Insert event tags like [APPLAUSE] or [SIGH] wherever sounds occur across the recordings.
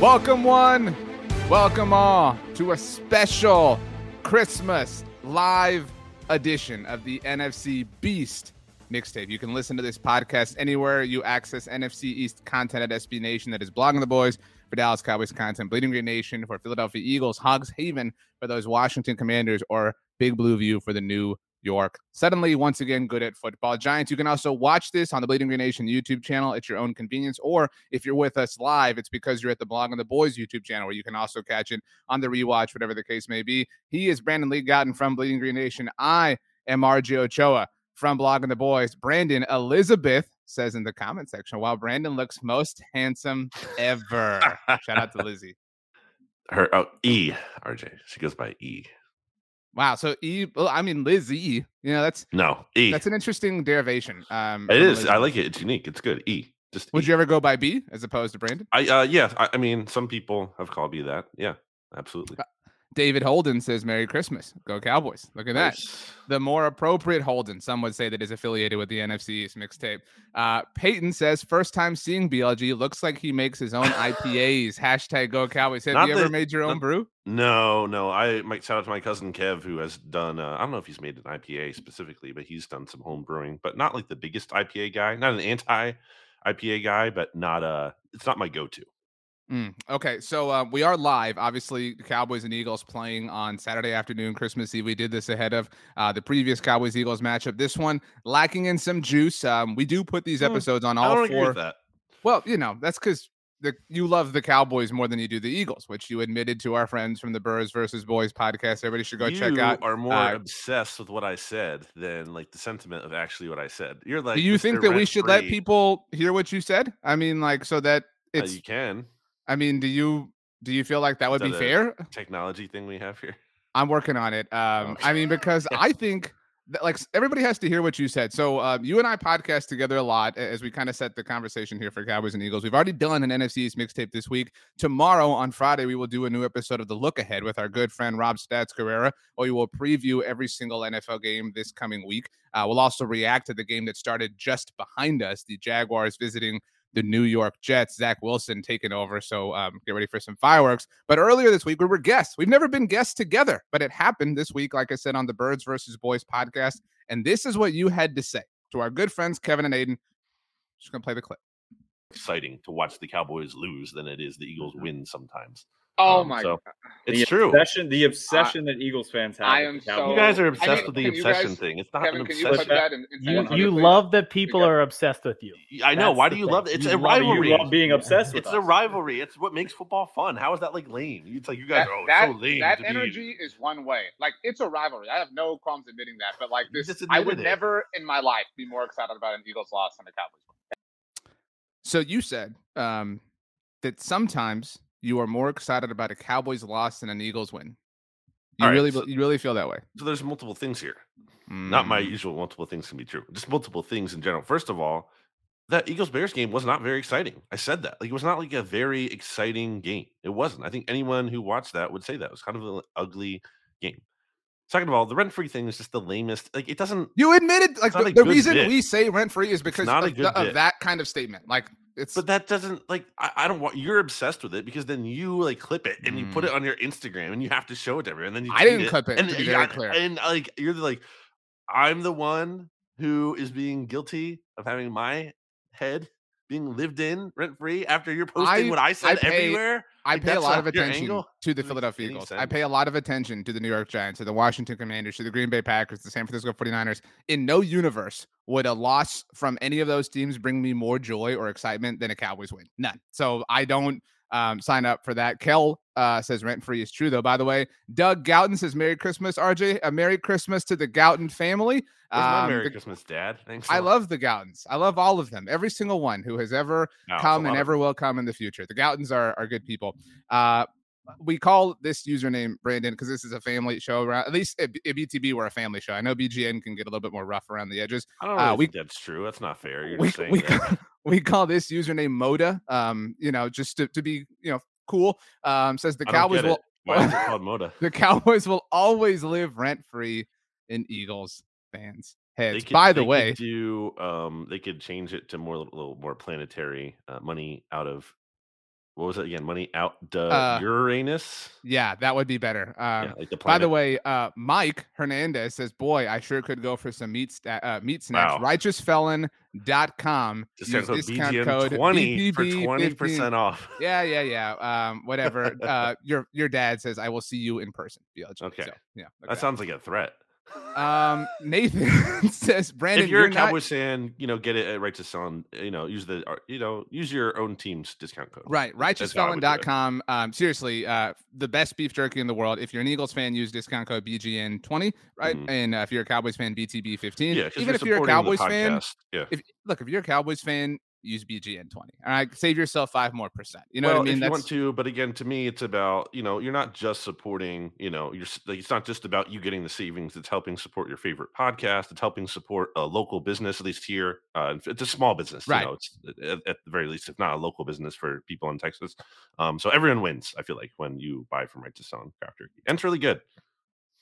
Welcome, one. Welcome all to a special Christmas live edition of the NFC Beast mixtape. You can listen to this podcast anywhere you access NFC East content at SB Nation. That is blogging the boys for Dallas Cowboys content, Bleeding Green Nation for Philadelphia Eagles, Hogs Haven for those Washington Commanders, or Big Blue View for the New York. Suddenly, once again, good at football. Giants, you can also watch this on the Bleeding Green Nation YouTube channel at your own convenience. Or if you're with us live, it's because you're at the Blogging the Boys YouTube channel where you can also catch it on the rewatch, whatever the case may be. He is Brandon Lee Gowton from Bleeding Green Nation. I am RJ Ochoa from Blogging the Boys. Brandon Elizabeth says in the comment section, while Brandon looks most handsome ever. [LAUGHS] Shout out to Lizzie. Her oh, E RJ. She goes by E. Wow. So E, well, I mean Lizzie. You know, that's No E. that's an interesting derivation. Um, it is. I like it. It's unique. It's good. E. Just Would E. you ever go by B as opposed to Brandon? I uh yeah. I, I mean, some people have called me that. Yeah, absolutely. David Holden says Merry Christmas. Go Cowboys. Look at that. Nice. The more appropriate Holden, some would say that is affiliated with the NFC East mixtape. Uh, Peyton says, first time seeing BLG. Looks like he makes his own [LAUGHS] IPAs. Hashtag Go Cowboys. Have Not you ever made your own not- brew? No, no. I might shout out to my cousin Kev, who has done. Uh, I don't know if he's made an IPA specifically, but he's done some home brewing. But not like the biggest IPA guy. Not an anti IPA guy, but not uh It's not my go-to. Mm, okay, so uh, we are live. Obviously, Cowboys and Eagles playing on Saturday afternoon, Christmas Eve. We did this ahead of uh, the previous Cowboys Eagles matchup. This one lacking in some juice. Um, we do put these Hmm, episodes on all four. Well, you know, that's because the you love the Cowboys more than you do the Eagles, which you admitted to our friends from the Birds versus Boys podcast. Everybody should go you check out. are more uh, obsessed with what I said than like the sentiment of actually what I said. You're like, do you Mr. think that we should let people hear what you said? I mean, like, so that Uh, it's. you can I mean, do you do you feel like that would Is be fair? [LAUGHS] technology thing we have here. I'm working on it. Um, I mean, [LAUGHS] because I think that, like everybody has to hear what you said. So um, you and I podcast together a lot as we kind of set the conversation here for Cowboys and Eagles. We've already done an NFC's mixtape this week. Tomorrow on Friday, we will do a new episode of the Look Ahead with our good friend Rob Stats Guerrera, where we will preview every single NFL game this coming week. Uh, we'll also react to the game that started just behind us, the Jaguars visiting the New York Jets. Zach Wilson taking over. So um, get ready for some fireworks. But earlier this week, we were guests. We've never been guests together, but it happened this week, like I said, on the Birds versus Boys podcast. And this is what you had to say to our good friends, Kevin and Aiden. Just going to play the clip. Exciting to watch the Cowboys lose than it is the Eagles Mm-hmm. win sometimes. Oh Um, my so god. It's the true. Obsession, the obsession that Eagles fans have. I am so, you guys are I obsessed mean, with the obsession guys- thing. It's not Kevin, an can you obsession. in? in You, you love that people got- are obsessed with you. I know. That's Why do you thing. love it? It's You a love- rivalry. You love being obsessed with It's a rivalry. It's what makes football fun. How is that like lame? It's like you guys That, are oh, that, so lame. that to be- energy is one way. Like it's a rivalry. I have no qualms admitting that. But like this, just I would it. never in my life be more excited about an Eagles loss than a Cowboys win. So you said um, that sometimes you are more excited about a Cowboys loss than an Eagles win. You right, really, so- you really feel that way. So there's multiple things here. Not my Mm. usual multiple things can be true. Just multiple things in general. First of all, that Eagles Bears game was not very exciting. I said that. Like it was not like a very exciting game. It wasn't. I think anyone who watched that would say that. It was kind of an ugly game. Second of all, the rent free thing is just the lamest. Like it doesn't You admitted, like the, the reason bit. we say rent free is because not a of, good the- of that kind of statement. Like it's But that doesn't like I, I don't want you're obsessed with it because then you like clip it and you put it on your Instagram and you have to show it to everyone. And then you Mm. I didn't clip it, and to be yeah, clear. And like you're like I'm the one who is being guilty of having my head being lived in rent free after you're posting I- what I said pay- everywhere. I Like, pay a lot of attention to the Philadelphia Eagles. I pay a lot of attention to the New York Giants, to the Washington Commanders, to the Green Bay Packers, the San Francisco 49ers. In no universe would a loss from any of those teams bring me more joy or excitement than a Cowboys win. None. So I don't um, sign up for that. Kel uh, says rent free is true, though. By the way, Doug Gowton says Merry Christmas, RJ. A Merry Christmas to the Gowton family. Um, Merry the- Christmas, Dad? Thanks. I love the Gowtons. I love all of them. Every single one who has ever No, come and ever will come in the future. The Gowtons are, are good people. Uh, we call this username Brandon because this is a family show. Around at least at, at BTB, we're a family show. I know BGN can get a little bit more rough around the edges. I don't uh, really we- that's true. That's not fair. You're We, just saying we, that. We call this username Moda. Um, you know, just to, to be you know cool. Um, says the I Cowboys will. Why is it called [LAUGHS] Moda? the Cowboys will always live rent free in Eagles fans heads. could- By the way, do um, they could change it to more a little more planetary uh, money out of what was it again? Money out the Uh, Uranus. Yeah, that would be better. Um, yeah, like the By the way, uh, Mike Hernandez says, "Boy, I sure could go for some meat sta- uh, meat snacks." Wow. Righteousfelon.com. Discount Use discount BGN code twenty for BTB15. twenty percent off. [LAUGHS] Yeah, yeah, yeah. Um, whatever. uh, your your dad says, "I will see you in person." Okay. So, yeah. That sounds like a threat. Um, Nathan [LAUGHS] says, "Brandon, if you're, a not- Cowboys fan, you know, get it at Righteous Felon. You know, use the uh, you know use your own team's discount code. Right, That's how I would do it. righteousfelon.com. Um, seriously, uh, the best beef jerky in the world. If you're an Eagles fan, use discount code BGN20, right? Mhm. And uh, if you're a Cowboys fan, BTB15. Yeah, 'cause Even if you're a Cowboys fan, yeah. if look, if you're a Cowboys fan, use BGN20. All right, save yourself five more percent. You know well, what I mean? if you That's want to, but again, to me, it's about you know, you're not just supporting. You know, you're it's not just about you getting the savings. It's helping support your favorite podcast. It's helping support a local business, at least here. Uh, it's a small business, Right. You know, it's at, at the very least, if not a local business for people in Texas. Um, so everyone wins. I feel like when you buy from Righteous Felon Craft Jerky, and it's really good.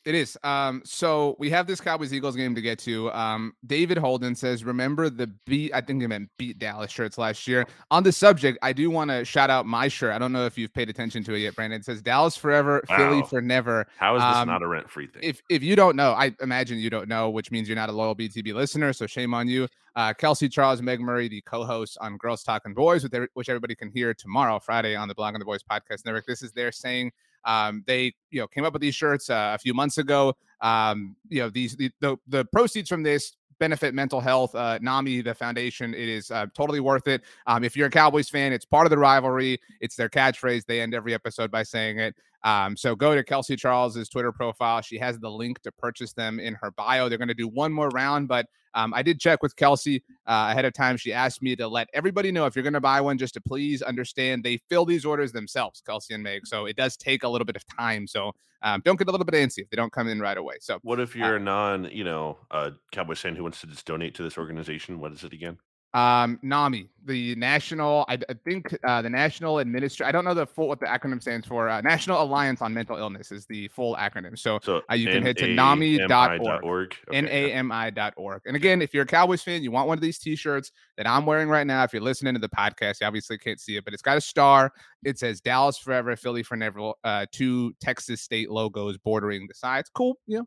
It is. Um, so we have this Cowboys Eagles game to get to. Um, David Holden says, "Remember the beat? I think he meant beat Dallas shirts last year." On the subject, I do want to shout out my shirt. I don't know if you've paid attention to it yet, Brandon. It says "Dallas forever, Philly Wow. for never." How is this Um, not a rent free thing? If if you don't know, I imagine you don't know, which means you're not a loyal BTB listener. So shame on you. Uh, Kelsey Charles, Meg Murray, the co-host on Girls Talking Boys, with which everybody can hear tomorrow, Friday, on the Blogging the Boys podcast network. This is their saying. Um, they you know came up with these shirts uh, a few months ago. Um, you know these the, the the proceeds from this benefit mental health. Uh, NAMI, the foundation, it is uh, totally worth it. Um, if you're a Cowboys fan, it's part of the rivalry. It's their catchphrase. They end every episode by saying it. Um, so go to Kelsey Charles's Twitter profile. She has the link to purchase them in her bio. They're going to do one more round, but um, I did check with Kelsey uh, ahead of time. She asked me to let everybody know if you're going to buy one, just to please understand they fill these orders themselves, Kelsey and Meg. So it does take a little bit of time. So um, don't get a little bit antsy if they don't come in right away. So what if you're a non, you know, uh, Cowboys fan who wants to just donate to this organization? What is it again? Um, NAMI, the national, I, I think uh, the national administrator. I don't know the full what the acronym stands for. Uh, national Alliance on Mental Illness is the full acronym. So So Uh, you can head to NAMI.org. nami.org. Okay, yeah. nami.org. And again, if you're a Cowboys fan, you want one of these t-shirts that I'm wearing right now. If you're listening to the podcast, you obviously can't see it, but it's got a star. It says Dallas forever, Philly for never. Uh, two Texas state logos bordering the sides. Cool, you know,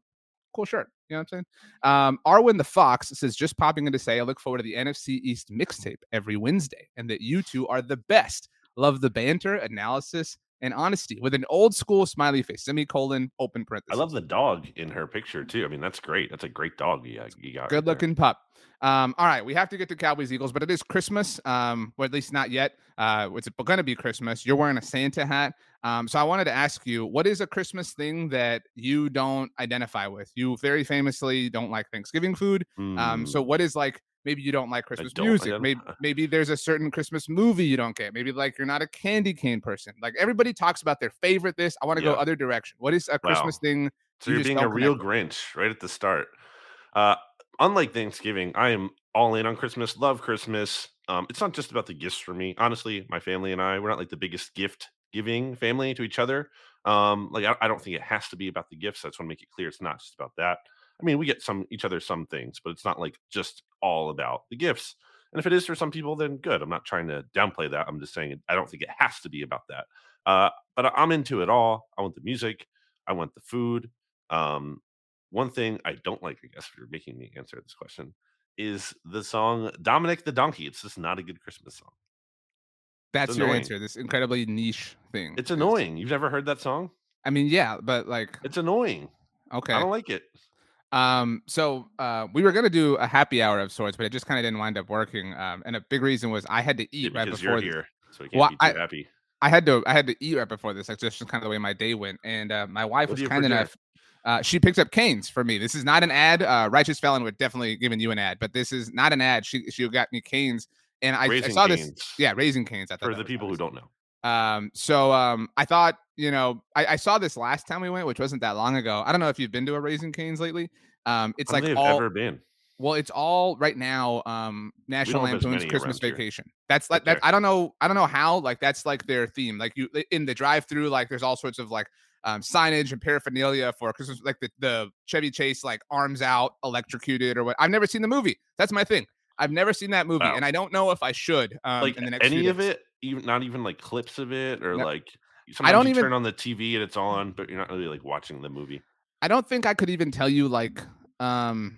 cool shirt. You know what I'm saying? Um, Arwen the Fox says, just popping in to say, I look forward to the NFC East mixtape every Wednesday, and that you two are the best. Love the banter, analysis, and honesty with an old school smiley face, semicolon, open parenthesis. I love the dog in her picture too. I mean, that's great. That's a great dog you. You got right Good there. looking pup. Um, all right, we have to get to Cowboys Eagles, but it is Christmas. Um, or at least not yet. Uh, it's going to be Christmas. You're wearing a Santa hat. Um, so I wanted to ask you, what is a Christmas thing that you don't identify with? You very famously don't like Thanksgiving food. Um, Mm, so what is like maybe you don't like Christmas don't music? Maybe [LAUGHS] maybe there's a certain Christmas movie you don't get. Maybe like you're not a candy cane person. Like everybody talks about their favorite this. I want to go other direction. What is a Christmas Wow. thing? so you you're being a real Grinch right at the start. Uh, unlike Thanksgiving, I am all in on Christmas. Love Christmas. Um, it's not just about the gifts for me. Honestly, my family and I, we're not like the biggest gift giving family to each other. Um, like I, I don't think it has to be about the gifts. I just want to make it clear it's not just about that. I mean, we get some each other some things, but it's not like just all about the gifts. And if it is for some people, then good. I'm not trying to downplay that. I'm just saying I don't think it has to be about that. Uh, but I'm into it all. I want the music. I want the food. Um, one thing I don't like, I guess, if you're making me answer this question, is the song Dominic the Donkey. It's just not a good Christmas song. That's your answer. This incredibly niche thing. It's annoying. You've never heard that song? I mean, yeah, but like, It's annoying. okay. I don't like it. Um, so uh, we were gonna do a happy hour of sorts, but it just kind of didn't wind up working. Um, and a big reason was I had to Yeah, eat right because before this. here, so we can't Well, be too I- happy. I had to I had to eat right before this. Like just kind of the way my day went. And uh, my wife What was do you have kind enough. Uh, she picked up canes for me. This is not an ad. Uh, Righteous Felon would definitely giving you an ad, but this is not an ad. She she got me canes, and I, I saw this. Yeah, raising canes. I thought For the people who don't know. Um, so um, I thought, you know, I, I saw this last time we went, which wasn't that long ago. I don't know if you've been to a Raising Canes lately. Um, it's like don't think I've all ever been. well, it's all right now. Um, National don't have as Lampoon's Christmas around here. Vacation. That's like that. I don't know. I don't know how. Like that's like their theme. Like you in the drive-through, like there's all sorts of like um, signage and paraphernalia for Christmas. Like the the Chevy Chase, like arms out, electrocuted or what. I've never seen the movie. That's my thing. I've never seen that movie, Wow. and I don't know if I should. Um, like in the next any of it, even not even like clips of it or No. like sometimes don't you even- turn on the TV and it's on, but you're not really like watching the movie. I don't think I could even tell you like um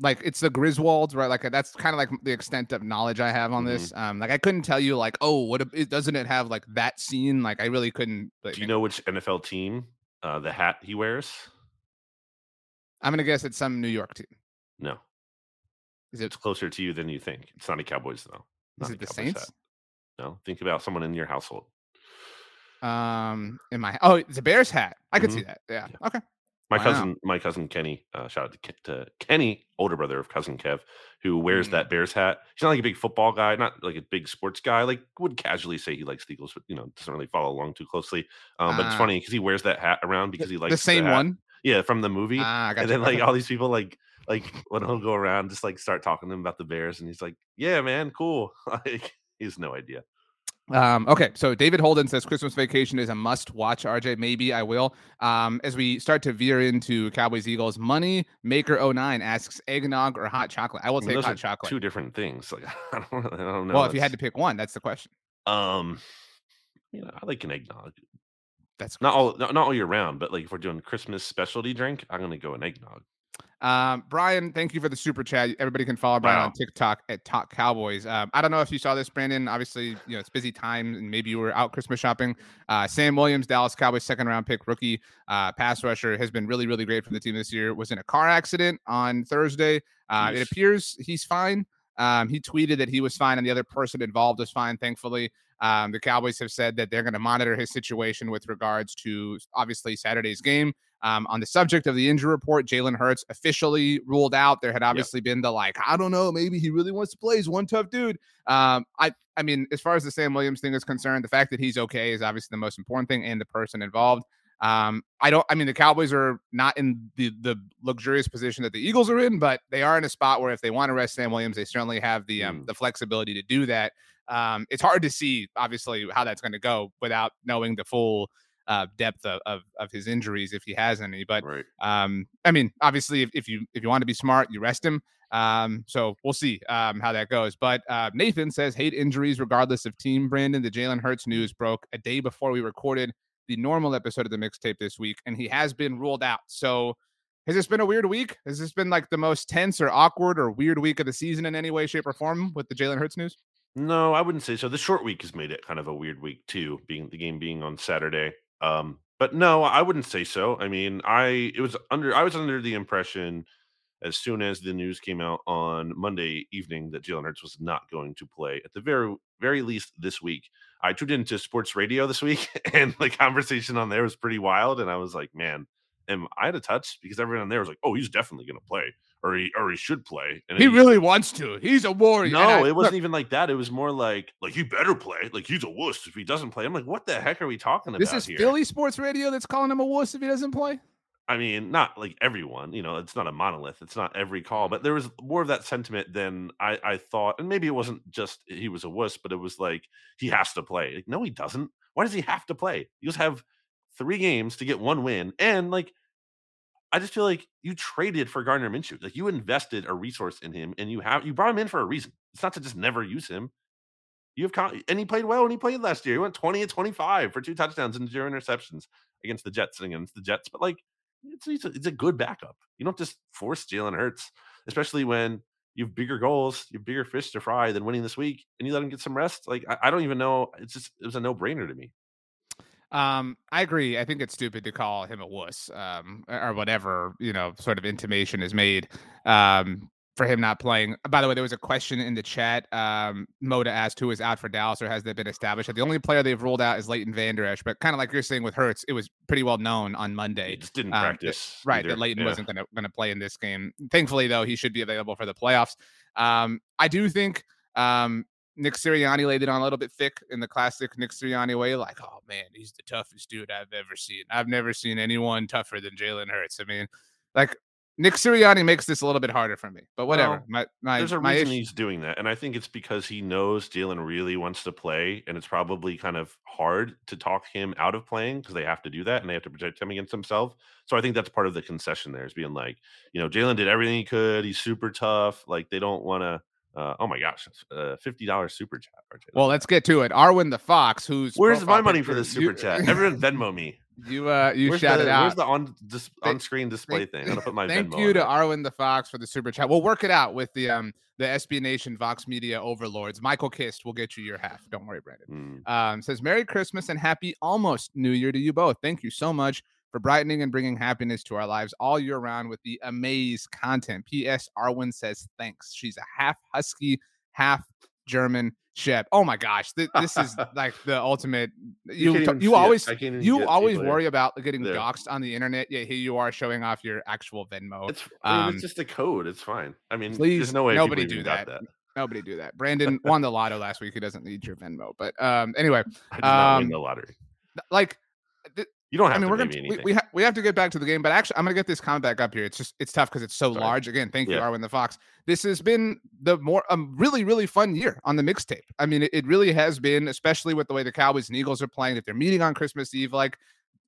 like it's the Griswolds, right? Like that's kind of like the extent of knowledge I have on Mhm. this. Um like I couldn't tell you like, oh, what a- it doesn't it have like that scene? Like I really couldn't like, Do you know which NFL team uh, the hat he wears? I'm gonna guess it's some New York team. No, Is it it's closer to you than you think. It's not a Cowboys though. is Not a it the Cowboys Saints? hat. No, think about someone in your household. Um in my oh it's a Bears hat. I could see that. Yeah. Yeah. Okay. My Wow. cousin, my cousin Kenny, uh, shout out to, to Kenny, older brother of cousin Kev, who wears Mm. that Bears hat. He's not like a big football guy, not like a big sports guy. Like would casually say he likes the Eagles, but you know doesn't really follow along too closely. Um, but it's Ah. funny because he wears that hat around because he likes the same hat. one. Yeah, from the movie. Ah, and then like all these people like like [LAUGHS] when he'll go around just like start talking to him about the Bears, and he's like, "Yeah, man, cool." [LAUGHS] Like has no idea. Um, okay, so David Holden says Christmas Vacation is a must watch. RJ, maybe I will. Um, as we start to veer into Cowboys Eagles, Money Maker 09 asks eggnog or hot chocolate. I will I mean, take hot chocolate. two different things. Like I don't, I don't know. well, if you had to pick one, that's the question. um, you know, I like an eggnog. That's Not all, not, not all year round, but like if we're doing Christmas specialty drink, I'm gonna go an eggnog. Um, Brian, thank you for the super chat. Everybody can follow Brian on TikTok at Talk Cowboys. Um, I don't know if you saw this, Brandon. Obviously, you know it's busy time, and maybe you were out Christmas shopping. Uh, Sam Williams, Dallas Cowboys second round pick, rookie uh, pass rusher, has been really, really great for the team this year. Was in a car accident on Thursday. Uh, it appears he's fine. Um, he tweeted that he was fine, and the other person involved was fine. Thankfully, um, the Cowboys have said that they're going to monitor his situation with regards to obviously Saturday's game. Um, on the subject of the injury report, Jalen Hurts officially ruled out. There had obviously been the like, I don't know, maybe he really wants to play. He's one tough dude. Um, I, I mean, as far as the Sam Williams thing is concerned, the fact that he's okay is obviously the most important thing, and the person involved. Um, I don't. I mean, the Cowboys are not in the the luxurious position that the Eagles are in, but they are in a spot where if they want to rest Sam Williams, they certainly have the um, Mm. the flexibility to do that. Um, it's hard to see, obviously, how that's going to go without knowing the full uh, depth of, of of his injuries if he has any. But Right. um, I mean, obviously, if, if you if you want to be smart, you rest him. Um, so we'll see um, how that goes. But uh, Nathan says hate injuries regardless of team. Brandon, the Jalen Hurts news broke a day before we recorded the normal episode of the mixtape this week, and he has been ruled out. So has this been a weird week? Has this been like the most tense or awkward or weird week of the season in any way, shape, or form with the Jalen Hurts news? No, I wouldn't say so. The short week has made it kind of a weird week too, being the game being on Saturday. Um, but no, I wouldn't say so. I mean, I it was under I was under the impression as soon as the news came out on Monday evening that Jalen Hurts was not going to play at the very very least this week. I tuned into sports radio this week [LAUGHS] and the conversation on there was pretty wild. And I was like, man, am I out of touch? Because everyone on there was like, oh, he's definitely gonna play, or he or he should play. And He really wants to. He's a warrior. no, I- it wasn't look, even like that. It was more like, like he better play. Like he's a wuss if he doesn't play. I'm like, what the heck are we talking about This is here? Philly sports radio that's calling him a wuss if he doesn't play. I mean, not like everyone. You know, it's not a monolith. It's not every call, but there was more of that sentiment than I, I thought. And maybe it wasn't just he was a wuss, but it was like he has to play. Like, no, he doesn't. Why does he have to play? You just have three games to get one win, and like. I just feel like you traded for Gardner Minshew. Like you invested a resource in him, and you have you brought him in for a reason. It's not to just never use him. You have con- and he played well when he played last year. He went 20 and 25 for two touchdowns and zero interceptions against the Jets and against the Jets. But like it's, it's, a, it's a good backup. You don't just force Jalen Hurts, especially when you have bigger goals, you have bigger fish to fry than winning this week, and you let him get some rest. Like I, I don't even know. It's just it was a no brainer to me. Um, I agree. I think it's stupid to call him a wuss, um, or whatever you know, sort of intimation is made, um, for him not playing. By the way, there was a question in the chat. Um, Moda asked who is out for Dallas, or has that been established? That The only player they've ruled out is Leighton Vander Esch, but kind of like you're saying with Hurts, it was pretty well known on He Monday. just didn't um, that- practice. Right, either. that Leighton Yeah. wasn't gonna gonna play in this game. Thankfully, though, he should be available for the playoffs. Um, I do think um Nick Sirianni laid it on a little bit thick in the classic Nick Sirianni way, like, oh man, he's the toughest dude I've ever seen. I've never seen anyone tougher than Jalen Hurts. I mean, like Nick Sirianni makes this a little bit harder for me, but whatever. Well, my my There's a reason issue- he's doing that, and I think it's because he knows Jalen really wants to play, and it's probably kind of hard to talk him out of playing because they have to do that, and they have to protect him against himself. So I think that's part of the concession there is being like, you know, Jalen did everything he could. He's super tough. Like they don't want to Uh, oh my gosh, uh, fifty dollars super chat. RJ. Well, let's get to it. Arwen the Fox, who's where's my money for this [LAUGHS] super you- chat? Everyone Venmo me. You uh you where's shouted the, out. Where's the on dis- on screen display thing? I'm gonna put [LAUGHS] my Venmo. Thank Venmo. you to. Arwen the Fox for the super chat. We'll work it out with the um the SB Nation Vox Media overlords. Michael Kist will get you your half. Don't worry, Brandon. Mm. Um, says Merry Christmas and Happy almost New Year to you both. Thank you so much for brightening and bringing happiness to our lives all year round with the amaze content. P.S. Arwen says thanks. She's a half Husky, half German Shep. Oh my gosh, thi- this is [LAUGHS] like the ultimate. You t- you always I can't even you always worry about getting There. doxxed on the internet. Yet here you are showing off your actual Venmo. It's, I mean, Um, it's just a code. It's fine. I mean, please, there's no way nobody do that. that. Nobody do that. Brandon [LAUGHS] won the lotto last week. He doesn't need your Venmo. But um, anyway, I did not win Um, the lottery. like th- You don't have I mean, to we're gonna me we anything. we, ha- we have to get back to the game, but actually, I'm gonna get this comment back up here. It's just it's tough because it's so Sorry. large. Again, thank you, Yeah. Arwen the Fox. This has been the more um really really fun year on the mixtape. I mean, it, it really has been, especially with the way the Cowboys and Eagles are playing. That they're meeting on Christmas Eve, like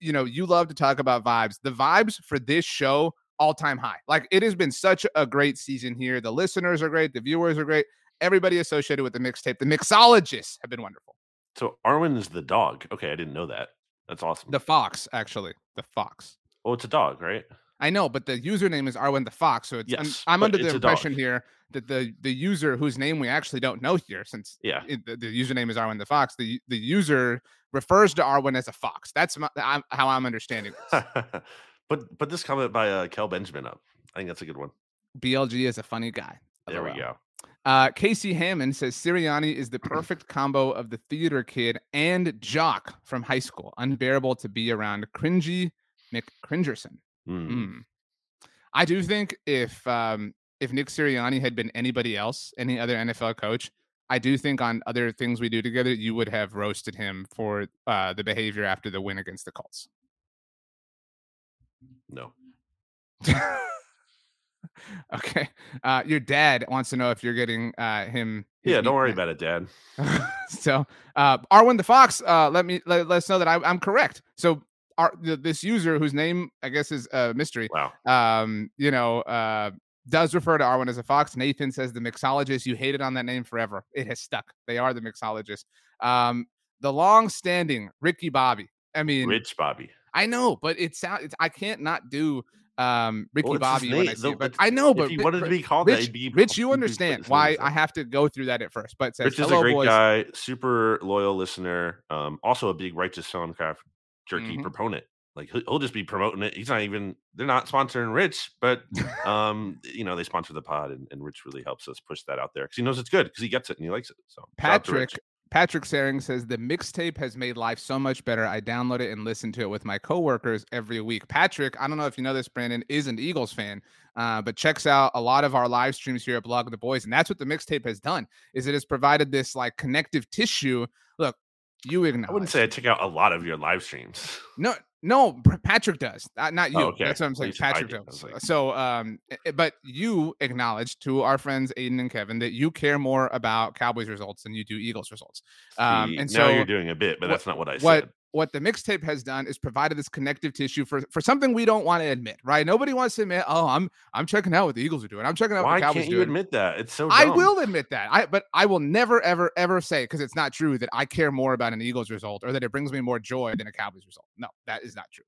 you know, you love to talk about vibes. The vibes for this show all time high. Like it has been such a great season here. The listeners are great. The viewers are great. Everybody associated with the mixtape, the mixologists have been wonderful. so Arwen is the dog. Okay, I didn't know that. That's awesome. The Fox, actually, the Fox. oh, it's a dog, right? I know, but the username is Arwen the Fox. So it's I'm- Yes, I'm, under the impression here that the the user whose name we actually don't know here, since Yeah. it, the, the username is Arwen the Fox, the the user refers to Arwen as a fox. That's my, I'm, how I'm understanding this. [LAUGHS] put put this comment by uh, Kel Benjamin up. I think that's a good one. BLG is a funny guy. There we go. Uh, Casey Hammond says Sirianni is the perfect combo of the theater kid and jock from high school. Unbearable to be around. Cringy McCringerson. Mm. Mm. I do think if um, if Nick Sirianni had been anybody else, any other NFL coach, I do think on other things we do together, you would have roasted him for uh, the behavior after the win against the Colts. No. [LAUGHS] [LAUGHS] okay, uh, your dad wants to know if you're getting uh, him. Yeah, don't worry back. about it, Dad. [LAUGHS] so uh Arwen the Fox, uh let me let, let us know that I, I'm correct. So our th- this user whose name I guess is a mystery, Wow. um, you know, uh does refer to Arwen as a fox. Nathan says the mixologist, you hated on that name forever. It has stuck. They are the mixologist. Um, the long standing Ricky Bobby. I mean, Rich Bobby. I know, but it sounds I can't not do um Ricky Well, Bobby when I see though, it. But I know, but if he wanted to be called that, Rich, he'd be Rich, you understand why I have to go through that at first. But says, Rich is a great boys." guy, super loyal listener. Um, also a big righteous Soundcraft jerky Mhm. proponent. Like he'll, he'll just be promoting it. He's not even. They're not sponsoring Rich, but [LAUGHS] um, you know they sponsor the pod, and, and Rich really helps us push that out there because he knows it's good because he gets it and he likes it. So shout out to Rich. Patrick Patrick Saring says the mixtape has made life so much better. I download it and listen to it with my coworkers every week. Patrick, I don't know if you know this, Brandon, is an Eagles fan, uh, but checks out a lot of our live streams here at Blogging the Boys, and that's what the mixtape has done. Is it has provided this like connective tissue. Look, you acknowledge. I wouldn't say I check out a lot of your live streams. No, no, Patrick does. Uh, not you. Oh, okay. That's what I'm saying. Patrick. Does. like- So, um, i- i- but you acknowledge to our friends Aiden and Kevin that you care more about Cowboys results than you do Eagles results. Um, See, and now so you're doing a bit, but what- that's not what I said. what the mixtape has done is provided this connective tissue for for something we don't want to admit, right? Nobody wants to admit, oh, I'm I'm checking out what the Eagles are doing. I'm checking out what Why the Cowboys can't you doing. admit that? It's so. I will admit that. I but I will never ever ever say because it's not true that I care more about an Eagles result or that it brings me more joy than a Cowboys result. No, that is not true.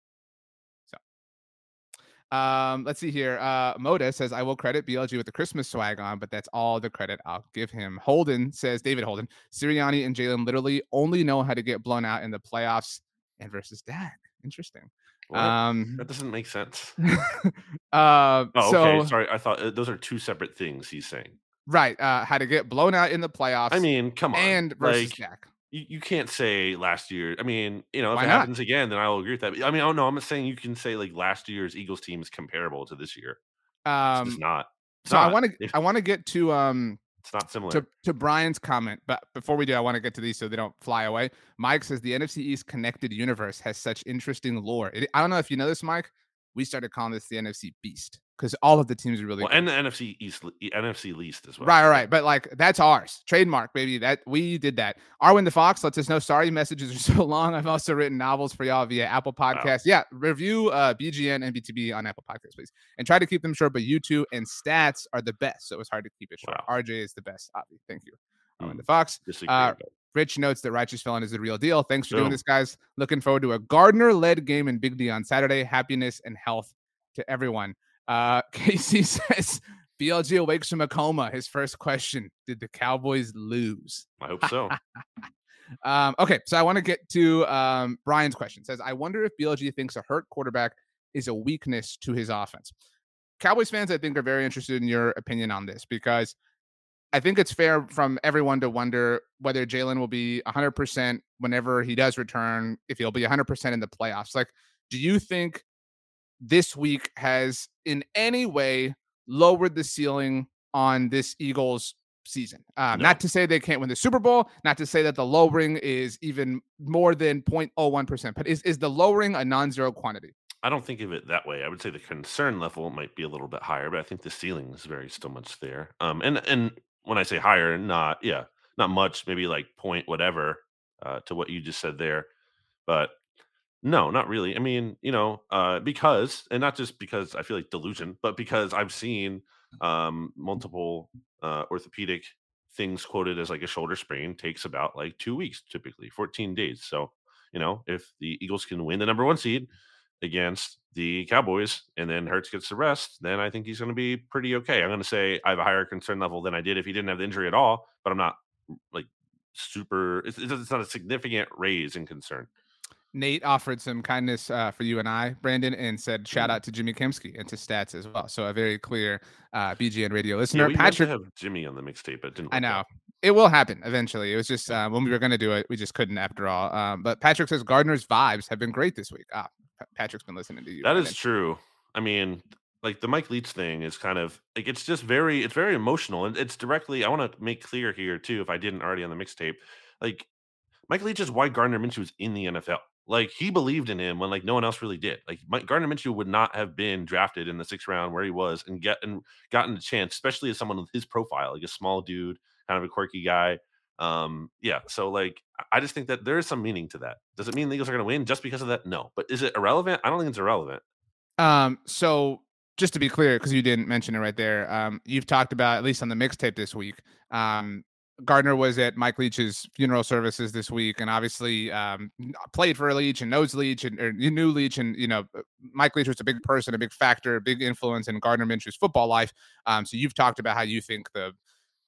So um let's see here. Uh Moda says I will credit BLG with the Christmas swag on, but that's all the credit I'll give him. Holden says David Holden, Sirianni and Jalen literally only know how to get blown out in the playoffs and versus Dak. Interesting. Um that doesn't make sense. [LAUGHS] uh Oh, so okay. Sorry, I thought uh, those are two separate things. He's saying. right, uh how to get blown out in the playoffs I mean, come on. and versus like, Dak. You, you can't say last year. I mean, you know, if Why it not? happens again, then I will agree with that. I mean, I don't know. I'm not saying you can say like last year's Eagles team is comparable to this year. It's Um just not. It's so I want to I want to get to um It's not similar. to, to Brian's comment, but before we do, I want to get to these so they don't fly away. Mike says the NFC East connected universe has such interesting lore. It, I don't know if you know this, Mike. We started calling this the NFC Beast because all of the teams are really Well, good. and the NFC East, NFC least as well. Right, right, right. But like that's ours. Trademark, baby. That we did that. Arwen the Fox lets us know. Sorry, messages are [LAUGHS] so long. I've also written novels for y'all via Apple Podcasts. Yeah, review uh BGN and BTB on Apple Podcasts, please. And try to keep them short, but you two and stats are the best. So it was hard to keep it short. Wow. RJ is the best, Avi. Thank you. Arwen Mm. the Fox. Disagree Uh. Rich notes that Righteous Felon is the real deal. Thanks for doing this, guys. Looking forward to a Gardner led game in Big D on Saturday. Happiness and health to everyone. Uh, [LAUGHS] Casey says BLG awakes from a coma. His first question Did the Cowboys lose? I hope so. [LAUGHS] Um, okay, so I want to get to um, Brian's question. Says, I wonder if BLG thinks a hurt quarterback is a weakness to his offense. Cowboys fans, I think, are very interested in your opinion on this because I think it's fair from everyone to wonder whether Jalen will be 100% whenever he does return, if he'll be 100% in the playoffs. Like, do you think this week has in any way lowered the ceiling on this Eagles season? Um, No. Not to say they can't win the Super Bowl, not to say that the lowering is even more than 0.01%, but is, is the lowering a non zero quantity? I don't think of it that way. I would say the concern level might be a little bit higher, but I think the ceiling is very still much there. Um, and and when I say higher, not yeah, not much, maybe like point whatever uh, to what you just said there, but no, not really. I mean, you know, uh, because and not just because I feel like delusion, but because I've seen um, multiple uh, orthopedic things quoted as like a shoulder sprain takes about like two weeks, typically 14 days. So you know, if the Eagles can win the number one seed against the Cowboys and then Hurts gets the rest, then I think he's going to be pretty okay. I'm going to say I have a higher concern level than I did if he didn't have the injury at all, but I'm not like super, it's, it's not a significant raise in concern. Nate offered some kindness uh, for you and I, Brandon, and said shout Mm. out to Jimmy Kempski and to stats as well. So a very clear uh, BGN radio Yeah, listener. we meant Patrick, have Jimmy on the mixtape, but didn't. I know it will happen eventually. It was just uh, when we were going to do it, we just couldn't after all. Um, but Patrick says Gardner's vibes have been great this week. Ah, Patrick's been listening to you. That is true. I mean, like the Mike Leach thing is kind of like it's just very it's very emotional and it's directly. I want to make clear here too, if I didn't already on the mixtape, like Mike Leach is why Gardner Minshew was in the NFL. Like he believed in him when like no one else really did. Like Mike Gardner Minshew would not have been drafted in the sixth round where he was and get and gotten a chance, especially as someone with his profile, like a small dude, kind of a quirky guy. Um, yeah. So like I- just think that there is some meaning to that. Does it mean the Eagles are going to win just because of that? No. But is it irrelevant? I don't think it's irrelevant. Um, so just to be clear, because you didn't mention it right there, um, you've talked about at least on the mixtape this week. Um, Gardner was at Mike Leach's funeral services this week, and obviously um, played for Leach and knows Leach and you knew Leach, and you know uh, Mike Leach was a big person, a big factor, a big influence in Gardner Minshew's football life. Um, so you've talked about how you think the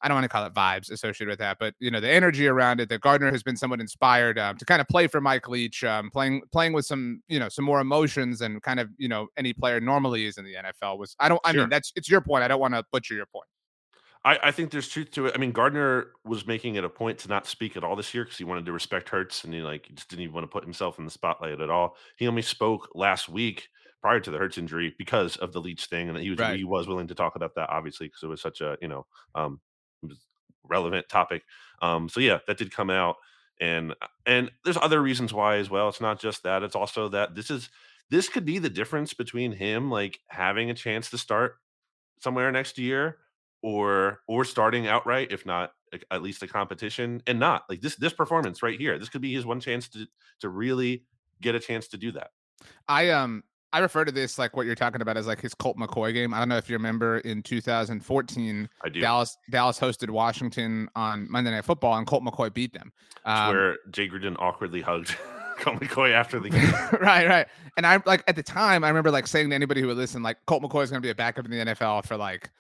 I don't want to call it vibes associated with that, but you know the energy around it. That Gardner has been somewhat inspired um, to kind of play for Mike Leach, um, playing playing with some you know some more emotions and kind of you know any player normally is in the NFL. Was I don't I Sure. mean that's it's your point. I don't want to butcher your point. I, I think there's truth to it. I mean, Gardner was making it a point to not speak at all this year because he wanted to respect Hurts and he like just didn't even want to put himself in the spotlight at all. He only spoke last week prior to the Hurts injury because of the Leach thing, and he was Right. he was willing to talk about that obviously because it was such a you know um relevant topic. Um, so yeah, that did come out, and and there's other reasons why as well. It's not just that; it's also that this is this could be the difference between him like having a chance to start somewhere next year or or starting outright if not at least a competition and not like this this performance right here this could be his one chance to to really get a chance to do that I um I refer to this like what you're talking about as like his Colt McCoy game. I don't know if you remember in 2014, i do Dallas Dallas hosted Washington on Monday Night Football, and Colt McCoy beat them. Um, where jay gruden awkwardly hugged [LAUGHS] Colt McCoy after the game [LAUGHS] right, right. And I like at the time, I remember like saying to anybody who would listen, like Colt McCoy is going to be a backup in the NFL for like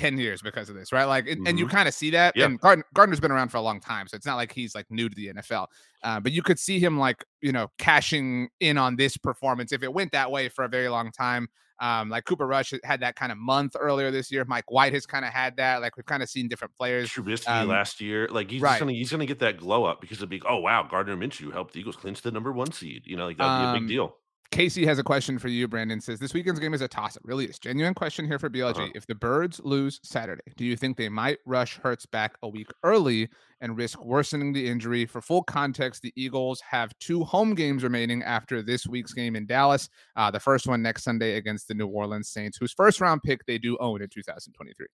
10 years because of this, right? Like, and, and you kind of see that. Yeah. And Gardner, Gardner's been around for a long time. So it's not like he's like new to the NFL. Uh, but you could see him like, you know, cashing in on this performance if it went that way for a very long time. Um, like Cooper Rush had that kind of month earlier this year. Mike White has kind of had that. Like we've kind of seen different players. Trubisky Um, last year, like he's right. gonna he's gonna get that glow up because it'd be oh wow Gardner Minshew helped the Eagles clinch the number one seed. You know, like that'd be a Um, big deal. Casey has a question for you, Brandon. Says this weekend's game is a toss up. Really is. Genuine question here for BLG. Uh-huh. If the Birds lose Saturday, do you think they might rush Hurts back a week early and risk worsening the injury? For full context, the Eagles have two home games remaining after this week's game in Dallas. Uh, the first one next Sunday against the New Orleans Saints, whose first round pick they do own in 2023.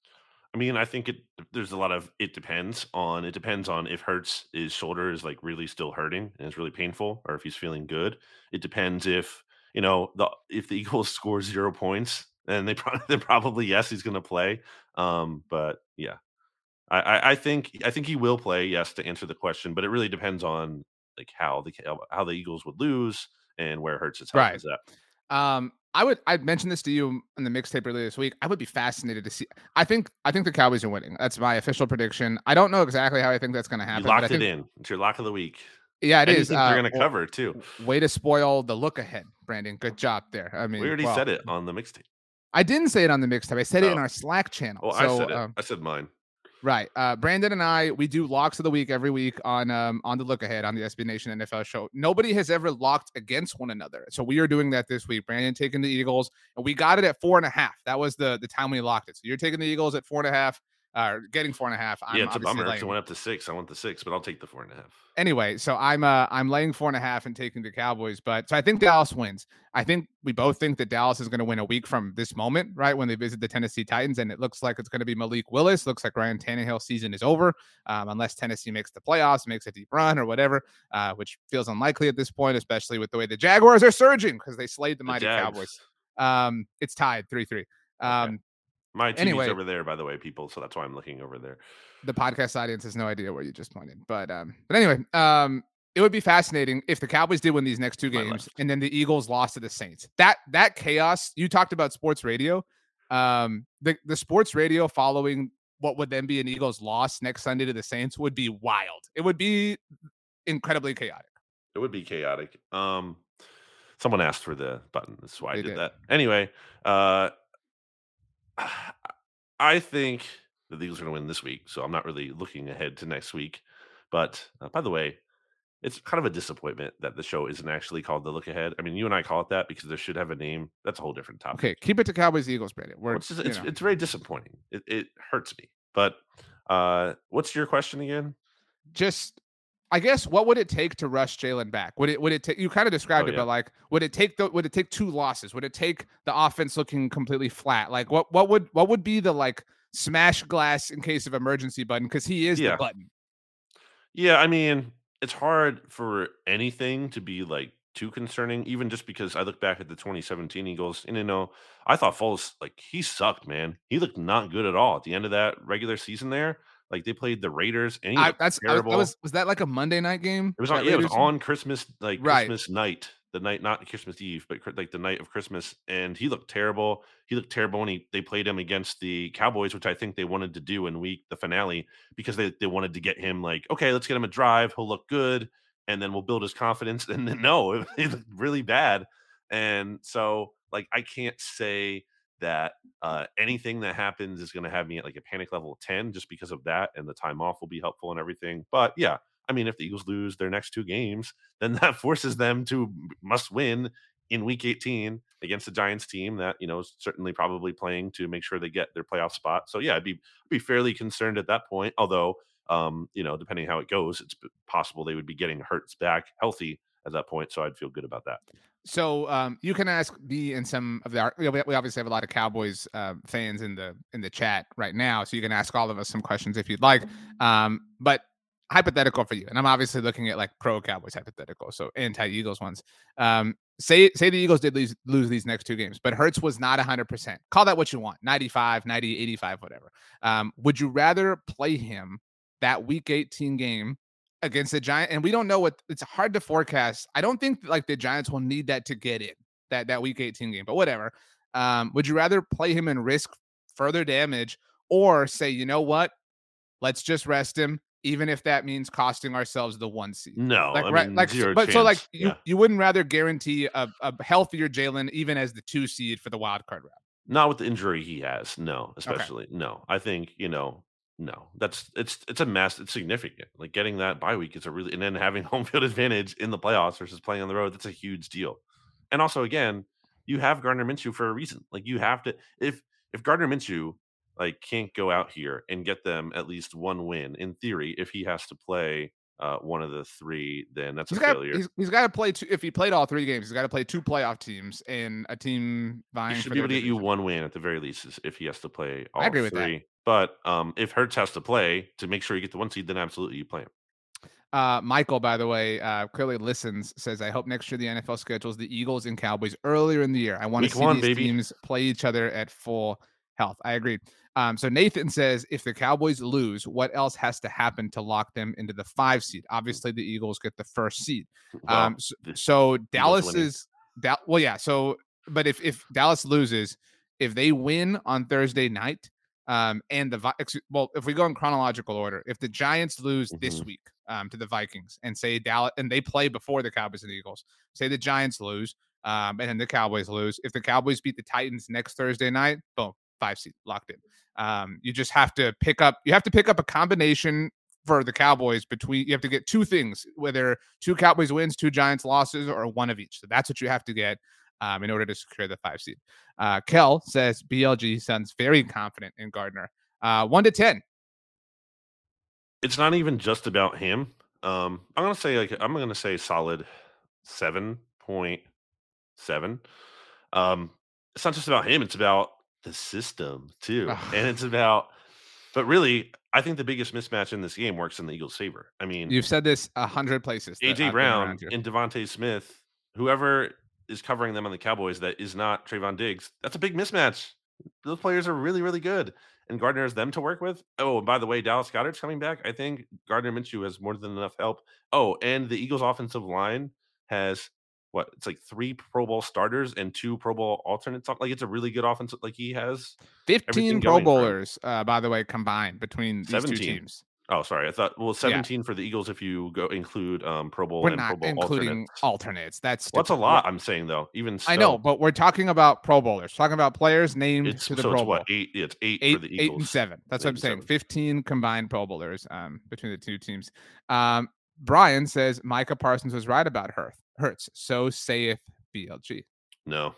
I mean, I think it. There's a lot of it depends on. It depends on if Hurts his shoulder is like really still hurting and it's really painful, or if he's feeling good. It depends if you know the if the Eagles [LAUGHS] score zero points, and they probably [LAUGHS] then probably yes he's going to play. Um, but yeah, I, I I think I think he will play. Yes, to answer the question, but it really depends on like how the how the Eagles would lose and where Hurts his health Right. is at. Um, I would I mentioned this to you in the mixtape earlier this week. I would be fascinated to see. I think I think the Cowboys are winning. That's my official prediction. I don't know exactly how I think that's going to happen. You but I locked it think- in. It's your lock of the week. Yeah, it is. and is. You think Uh, they're going to cover too. Way to spoil the look ahead, Brandon. Good job there. I mean, We already well, said it on the mixtape. I didn't say it on the mixtape. I said it in Oh. our Slack channel. Well, so, I said it. um, I said mine. right. Uh, Brandon and I, we do locks of the week every week on um on the look ahead on the SB Nation NFL show. Nobody has ever locked against one another, so we are doing that this week. Brandon taking the Eagles, and we got it at four and a half. That was the the time we locked it. So you're taking the Eagles at four and a half. Uh, getting four and a half. I'm yeah, it's a bummer. laying- It went up to six. I want the six, but I'll take the four and a half. anyway, so I'm uh I'm laying four and a half and taking the Cowboys, but so I think Dallas wins. I think we both think that Dallas is going to win a week from this moment, right when they visit the Tennessee Titans, and it looks like it's going to be Malik Willis. Looks like Ryan Tannehill's season is over, um, unless Tennessee makes the playoffs, makes a deep run or whatever, uh, which feels unlikely at this point, especially with the way the Jaguars are surging because they slayed the The mighty Jags. Cowboys. Um, it's tied three three. Um, My TV's anyway. over there, by the way, people. So that's why I'm looking over there. the podcast audience has no idea where you just pointed. But um, but anyway, um, it would be fascinating if the Cowboys did win these next two games and then the Eagles lost to the Saints. That that chaos you talked about sports radio. Um, the the sports radio following what would then be an Eagles loss next Sunday to the Saints would be wild. It would be incredibly chaotic. It would be chaotic. Um, someone asked for the button. That's why I did, did. that. Anyway, uh, [SIGHS] I think the Eagles are going to win this week, so I'm not really looking ahead to next week. But uh, by the way, it's kind of a disappointment that the show isn't actually called the Look Ahead. I mean, you and I call it that because there should have a name. That's a whole different topic. Okay, keep it to Cowboys Eagles, Brandon. We're, it's, just- it's, it's very disappointing. It, it hurts me. But uh, what's your question again? just I guess what would it take to rush Jalen back? Would it would it take you kind of described Oh, it, yeah. but like would it take the would it take two losses? Would it take the offense looking completely flat? Like what what would what would be the like smash glass in case of emergency button? Because he is Yeah. the button. Yeah, I mean, it's hard for anything to be like too concerning, even just because I look back at the 2017 Eagles and you know, I thought Foles like he sucked, man. He looked not good at all at the end of that regular season there. Like they played the Raiders and I, that's I was, terrible. was was that like a Monday night game? It was on. Yeah, it was game? on Christmas, like Right. Christmas night, the night, not Christmas Eve, but like the night of Christmas. And he looked terrible. He looked terrible when he they played him against the Cowboys, which I think they wanted to do in week the finale because they they wanted to get him like, okay, let's get him a drive. He'll look good, and then we'll build his confidence. [LAUGHS] And then no, [LAUGHS] it, it looked really bad. And so, like, I can't say that uh, anything that happens is going to have me at like a panic level of 10 just because of that and the time off will be helpful and everything but yeah I mean, if the Eagles lose their next two games, [LAUGHS] then that forces them to must win in Week 18 against the Giants team that you know is certainly probably playing to make sure they get their playoff spot. So yeah, I'd be be fairly concerned at that point. Although, um, you know, depending how it goes, it's possible they would be getting Hurts back healthy at that point. So I'd feel good about that. So um, you can ask me and some of the we we obviously have a lot of Cowboys uh, fans in the in the chat right now, so you can ask all of us some questions if you'd like. Um, but hypothetical for you, and I'm obviously looking at like pro Cowboys hypothetical, so anti Eagles ones. Um, say say the Eagles did lose, lose these next two games, but Hurts was not 100%. Call that what you want 95, 90, 85, whatever. Um, would you rather play him that week 18 game against the Giant? And we don't know what it's hard to forecast. I don't think like the Giants will need that to get in that, that week 18 game, but whatever. Um, would you rather play him and risk further damage or say, you know what? Let's just rest him, even if that means costing ourselves the one seed No, like I right mean, like but so like you Yeah. you wouldn't rather guarantee a, a healthier Jalen even as the two seed for the wild card round. Not with the injury he has. No, especially no. I think you know. No, that's it's it's a mess. It's significant. Like getting that bye week is a really and then having [LAUGHS] home field advantage in the playoffs versus playing on the road. That's a huge deal. And also, again, you have Gardner Minshew for a reason. Like you have to if if Gardner Minshew like can't go out here and get them at least one win in theory, if he has to play uh, one of the three, then that's He's a got failure. he's, he's got to play two. If he played all three games, he's got to play two playoff teams and a team vying He should be able to get you one win at the very least if he has to play all I agree with that. But um, if Hurts has to play to make sure you get the one seed, then absolutely you play him. Uh, Michael, by the way, uh, clearly listens. Says, "I hope next year the NFL schedules the Eagles and Cowboys earlier in the year. I want to see one, these baby. teams play each other at full health." I agree. Um, so Nathan says, if the Cowboys lose, what else has to happen to lock them into the five seed? Obviously, the Eagles get the first seed. Um, so, so Dallas is that. Well, yeah. So, but if if Dallas loses, if they win on Thursday night, um, and the well, if we go in chronological order, if the Giants lose this Mhm. week um, to the Vikings and say Dallas and they play before the Cowboys and the Eagles, say the Giants lose, um, and then the Cowboys lose. If the Cowboys beat the Titans next Thursday night, boom, five seed locked in. Um, you just have to pick up. You have to pick up a combination for the Cowboys between. You have to get two things, whether two Cowboys wins, two Giants losses, or one of each. So that's what you have to get um, in order to secure the five seed. Uh, Kel says BLG sounds very confident in Gardner. Uh, one to ten. it's not even just about him. Um, I'm gonna say like I'm gonna say solid seven point seven. Um, it's not just about him; it's about the system too, and it's about. But really, I think the biggest mismatch in this game works in the Eagles' favor. I mean, You've said this a hundred places. AJ Brown and DeVonta Smith, whoever is covering them on the Cowboys that is not Trevon Diggs, that's a big mismatch. Those players are really, really good. And Gardner has them to work with. Oh, and by the way, Dallas Goedert's coming back. I think Gardner Minshew has more than enough help. Oh, and the Eagles offensive line has what? It's like three Pro Bowl starters and two Pro Bowl alternates. Like it's a really good offense. Like he has. Fifteen Pro going for him. Bowlers, uh, by the way, combined between these two teams. Oh, sorry. I thought well, seventeen for the Eagles if you go include um, Pro Bowl We're and Pro not Bowl including alternates. alternates. That's Well, that's a lot. I'm saying though. Even I know, but we're talking about Pro Bowlers. Talking about players named It's to the so Pro it's Bowl. what eight? It's eight, eight, for the Eagles. eight and seven. That's what I'm saying. seven. Fifteen combined Pro Bowlers um, between the two teams. Um, Brian says Micah Parsons was right about Hurts. Hurts. So saith BLG. No,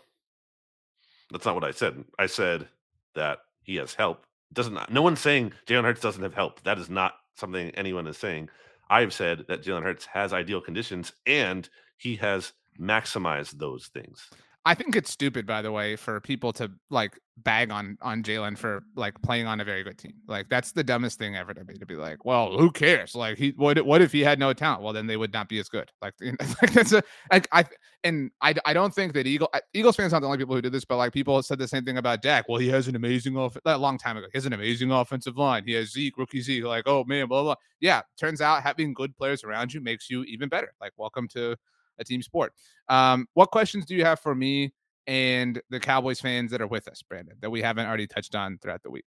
that's not what I said. I said that he has help. Doesn't no one's saying Jalen Hurts doesn't have help. That is not something anyone is saying. I've said that Jalen Hurts has ideal conditions and he has maximized those things. I think it's stupid, by the way, for people to like bag on on Jalen for like playing on a very good team. Like that's the dumbest thing ever to be to be like, well, who cares? Like he what what if he had no talent? Well, then they would not be as good. Like, you [LAUGHS] know, like that's a like I and I I don't think that Eagle Eagles fans aren't the only people who did this, but like people said the same thing about Dak. Well, he has an amazing off a long time ago. He has an amazing offensive line. He has Zeke, rookie Zeke. Like, oh man, blah blah. Yeah, turns out having good players around you makes you even better. Like, welcome to a team sport. Um, what questions do you have for me and the Cowboys fans that are with us, Brandon, that we haven't already touched on throughout the week?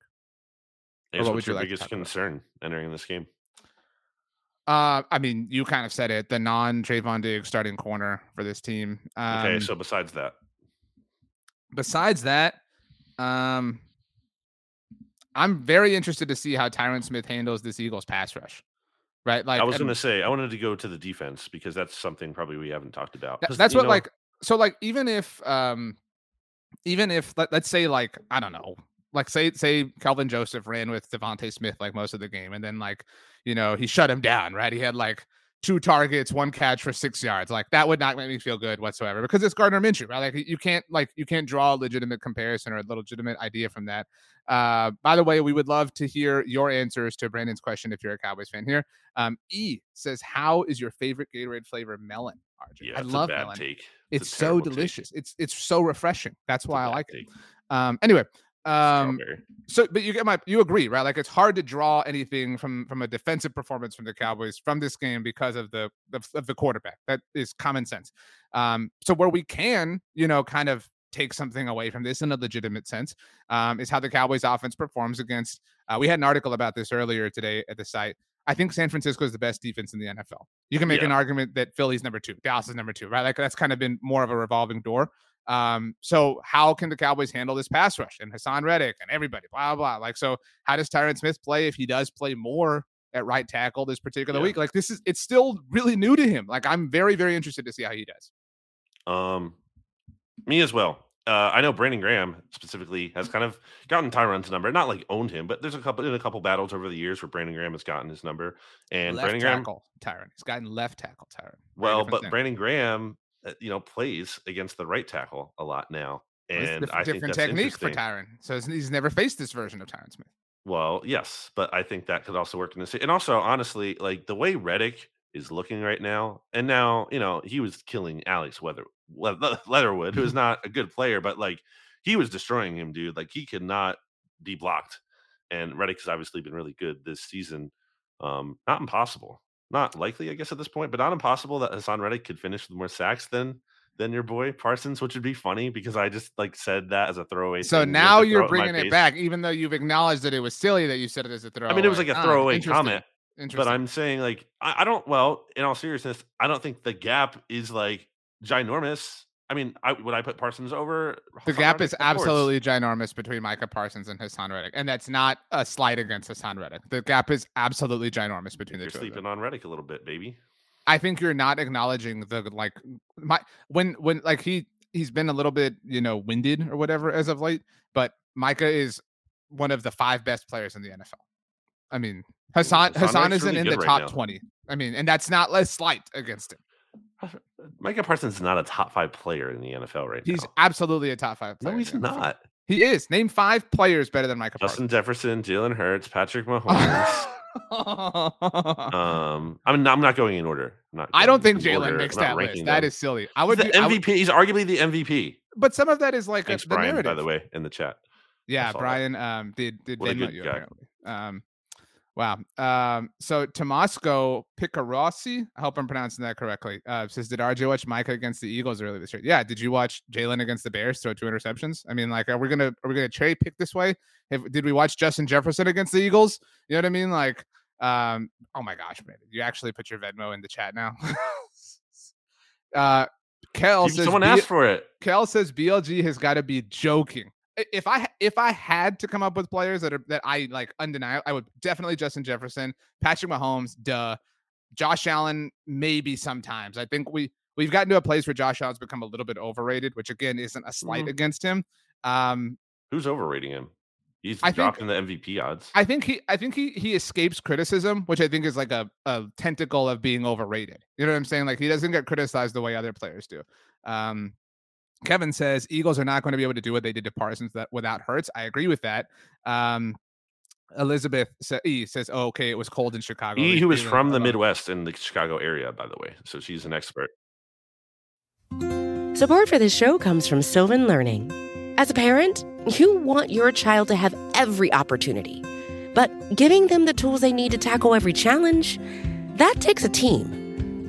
What what's you your like to biggest about? concern entering this game? Uh, I mean, you kind of said it. The non Trevon Diggs starting corner for this team. Um, Okay, so besides that, besides that, um, I'm very interested to see how Tyron Smith handles this Eagles pass rush. Right, like I was going to say I wanted to go to the defense because that's something probably we haven't talked about. That's you what know, like so like even if um even if let, let's say like i don't know like say say Kelvin Joseph ran with DeVonta Smith like most of the game and then like you know he shut him down right? He had like two targets one catch for 6 yards like that would not make me feel good whatsoever because it's Gardner Minshew right? Like you can't like you can't draw a legitimate comparison or a legitimate idea from that. Uh by the way we would love to hear your answers to Brandon's question if you're a Cowboys fan here. Um E says how is your favorite Gatorade flavor melon RJ yeah, I it's love melon take. it's a so terrible take. delicious. It's it's so refreshing. That's why I like it. Um anyway, um Strawberry. so but you get my you agree, right? Like it's hard to draw anything from from a defensive performance from the Cowboys from this game because of the of, of the quarterback. That is common sense. Um so where we can, you know, kind of take something away from this in a legitimate sense um, is how the Cowboys offense performs against uh, we had an article about this earlier today at the site. I think San Francisco is the best defense in the NFL. You can make Yeah. an argument that Philly's number two, Dallas is number two, right? Like that's kind of been more of a revolving door. Um, so how can the Cowboys handle this pass rush and Haason Reddick and everybody, blah, blah, blah. Like, so how does Tyron Smith play if he does play more at right tackle this particular Yeah. week? Like, this is it's still really new to him. Like, I'm very, very interested to see how he does. Um, Me as well. Uh, I know Brandon Graham specifically has kind of gotten Tyron's number, not like owned him, but there's a couple in a couple battles over the years where Brandon Graham has gotten his number. And left Brandon Graham, tackle Tyron. He's gotten left tackle Tyron. Well, but thing. Brandon Graham, uh, you know, plays against the right tackle a lot now, and diff- I think different technique for. Tyron. So he's- never faced this version of Tyron Smith. Well, yes, but I think that could also work in this. And also, honestly, like the way Reddick is looking right now, and now you know he was killing Alex Weather Leatherwood, who is not a good player, but like he was destroying him, dude. Like he could not be blocked. And Reddick has obviously been really good this season. Um, not impossible, not likely, I guess, at this point, but not impossible that Haason Reddick could finish with more sacks than than your boy Parsons, which would be funny because I just like said that as a throwaway. So. Now you're throw it in my bringing it face. back, even though you've acknowledged that it was silly that you said it as a throwaway. I mean, it was like a Ah, throwaway interesting, comment, Interesting. but I'm saying like I, I don't. Well, in all seriousness, I don't think the gap is like ginormous. I mean, I, would I put Parsons over? the Haason gap Reddick? is Of course. absolutely ginormous between Micah Parsons and Haason Reddick, and that's not a slight against Haason Reddick. The gap is absolutely ginormous between the You're two. of them. sleeping on Reddick a little bit, baby. I think you're not acknowledging the like my when when like he he's been a little bit you know winded or whatever as of late, but Micah is one of the five best players in the NFL. I mean, Haason Haason Haason Reddick's isn't really in the good right top now. twenty. I mean, and that's not less slight against him. Micah Parsons is not a top five player in the NFL right He's now. He's absolutely a top five. No, player in he's not. He is. Name five players better than Micah Justin Parsons. Jefferson, Jalen Hurts, Patrick Mahomes. [LAUGHS] um, I'm not, I'm not going in order. Not I don't think. Jalen makes that list. That them. is silly. I He's would the be, I would- MVP. He's arguably the MVP. but some of that is like a, Thanks, the Brian, narrative. by the way, in the chat. Yeah, saw that. Brian um did did What a you apparently. Um wow. Um so Tomasco Picarossi, I hope I'm pronouncing that correctly. Uh says did RJ watch Micah against the Eagles earlier this year? Yeah, did you watch Jalen against the Bears throw two interceptions? I mean, like are we gonna are we gonna cherry pick this way? If, did we watch Justin Jefferson against the Eagles? You know what I mean? Like um oh my gosh, man. You actually put your Venmo in the chat now. [LAUGHS] uh Kel says Someone "B- asked for it. Kel says BLG has got to be joking. If I if I had to come up with players that are that I like undeniable, I would definitely Justin Jefferson, Patrick Mahomes, duh, Josh Allen, maybe sometimes. I think we we've gotten to a place where Josh Allen's become a little bit overrated, which again isn't a slight Mhm. against him. Um, Who's overrating him? He's I think- dropping the MVP odds. I think he I think he he escapes criticism, which I think is like a, a tentacle of being overrated. You know what I'm saying? Like he doesn't get criticized the way other players do. Um Kevin says Eagles are not going to be able to do what they did to Parsons that without Hurts. I agree with that. Um Elizabeth sa- E says, oh, okay, it was cold in Chicago. He Re- who is from the hold. Midwest in the Chicago area, by the way. So she's an expert. Support for this show comes from Sylvan Learning. As a parent, you want your child to have every opportunity, but giving them the tools they need to tackle every challenge, that takes a team.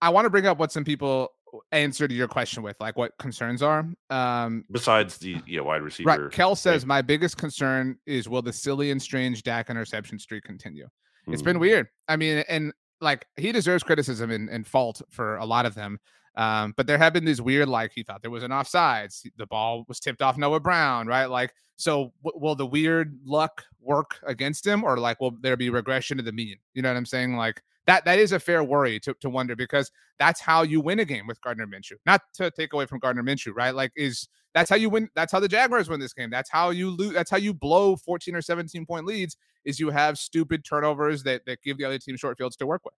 I want to bring up what some people answered your question with, like what concerns are. Um, Besides the yeah, wide receiver. Right. Kel says my biggest concern is will the silly and strange Dak interception streak continue? It's been Hmm. weird. I mean, and like he deserves criticism and, and fault for a lot of them. Um, but there have been these weird, like he thought there was an offsides. The ball was tipped off Noah Brown, right? Like, so w- will the weird luck work against him, or like will there be regression to the mean? You know what I'm saying? Like that that is a fair worry to, to wonder because that's how you win a game with Gardner Minshew. Not to take away from Gardner Minshew, right? Like is that's how you win. That's how the Jaguars win this game. That's how you lose. That's how you blow 14 or 17 point leads. Is you have stupid turnovers that that give the other team short fields to work with.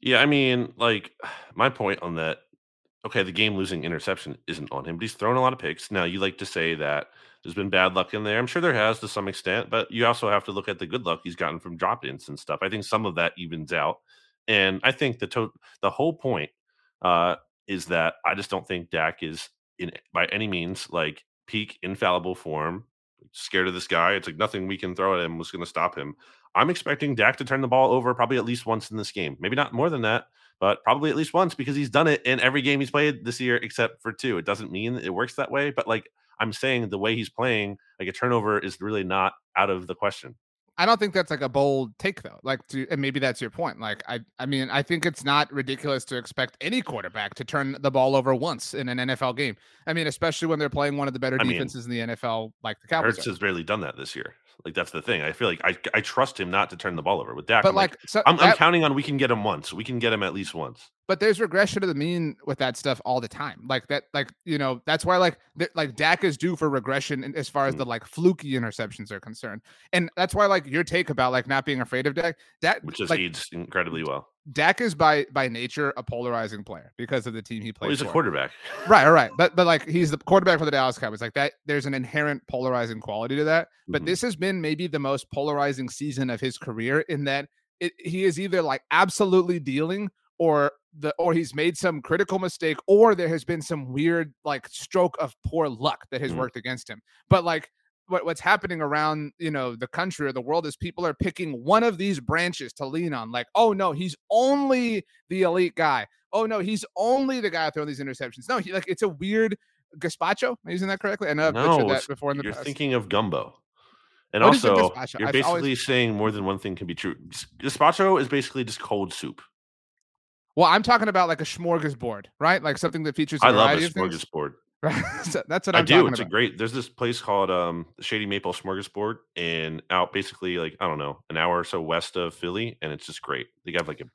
Yeah, I mean, like [SIGHS] my point on that okay, the game losing interception isn't on him, but he's thrown a lot of picks. Now, you like to say that there's been bad luck in there. I'm sure there has to some extent, but you also have to look at the good luck he's gotten from drop ins and stuff. I think some of that evens out. And I think the to- the whole point uh, is that I just don't think Dak is in by any means like peak infallible form. Scared of this guy. It's like nothing we can throw at him was going to stop him. I'm expecting Dak to turn the ball over probably at least once in this game. Maybe not more than that, but probably at least once because he's done it in every game he's played this year except for two. It doesn't mean it works that way, but like I'm saying, the way he's playing, like a turnover is really not out of the question. I don't think that's like a bold take though. Like to and maybe that's your point. Like I I mean, I think it's not ridiculous to expect any quarterback to turn the ball over once in an NFL game. I mean, especially when they're playing one of the better I mean, defenses in the NFL like the Cowboys. Hurts has barely done that this year. Like that's the thing. I feel like I I trust him not to turn the ball over with Dak. But I'm like, so I'm, I'm counting on we can get him once. We can get him at least once. But there's regression to the mean with that stuff all the time. Like that, like you know, that's why like th- like Dak is due for regression as far as Mm. the like fluky interceptions are concerned, and that's why like your take about like not being afraid of Dak, that Which just like aids incredibly well. Dak is by by nature a polarizing player because of the team he plays. Well, he's a quarterback. Right, all right. But but like [LAUGHS] he's the quarterback for the Dallas Cowboys. Like that, there's an inherent polarizing quality to that. But Mhm. this has been maybe the most polarizing season of his career in that it, he is either like absolutely dealing or the or he's made some critical mistake or there has been some weird like stroke of poor luck that has Mhm. worked against him. But like what, what's happening around you know the country or the world is people are picking one of these branches to lean on like oh no he's only the elite guy oh no he's only the guy throwing these interceptions no he like it's a weird gazpacho am I using that correctly i know i've No, butchered that before in the You're past thinking of gumbo. And What also, you're I've always- basically saying more than one thing can be true. Gazpacho is basically just cold soup. Well i'm talking about like a smorgasbord right like something that features a I love a variety of things. smorgasbord. [LAUGHS] Right? So that's what I i'm do. It's a great. There's this place called um Shady Maple Smorgasbord, and out basically like I don't know an hour or so west of Philly, and it's just great. They have like a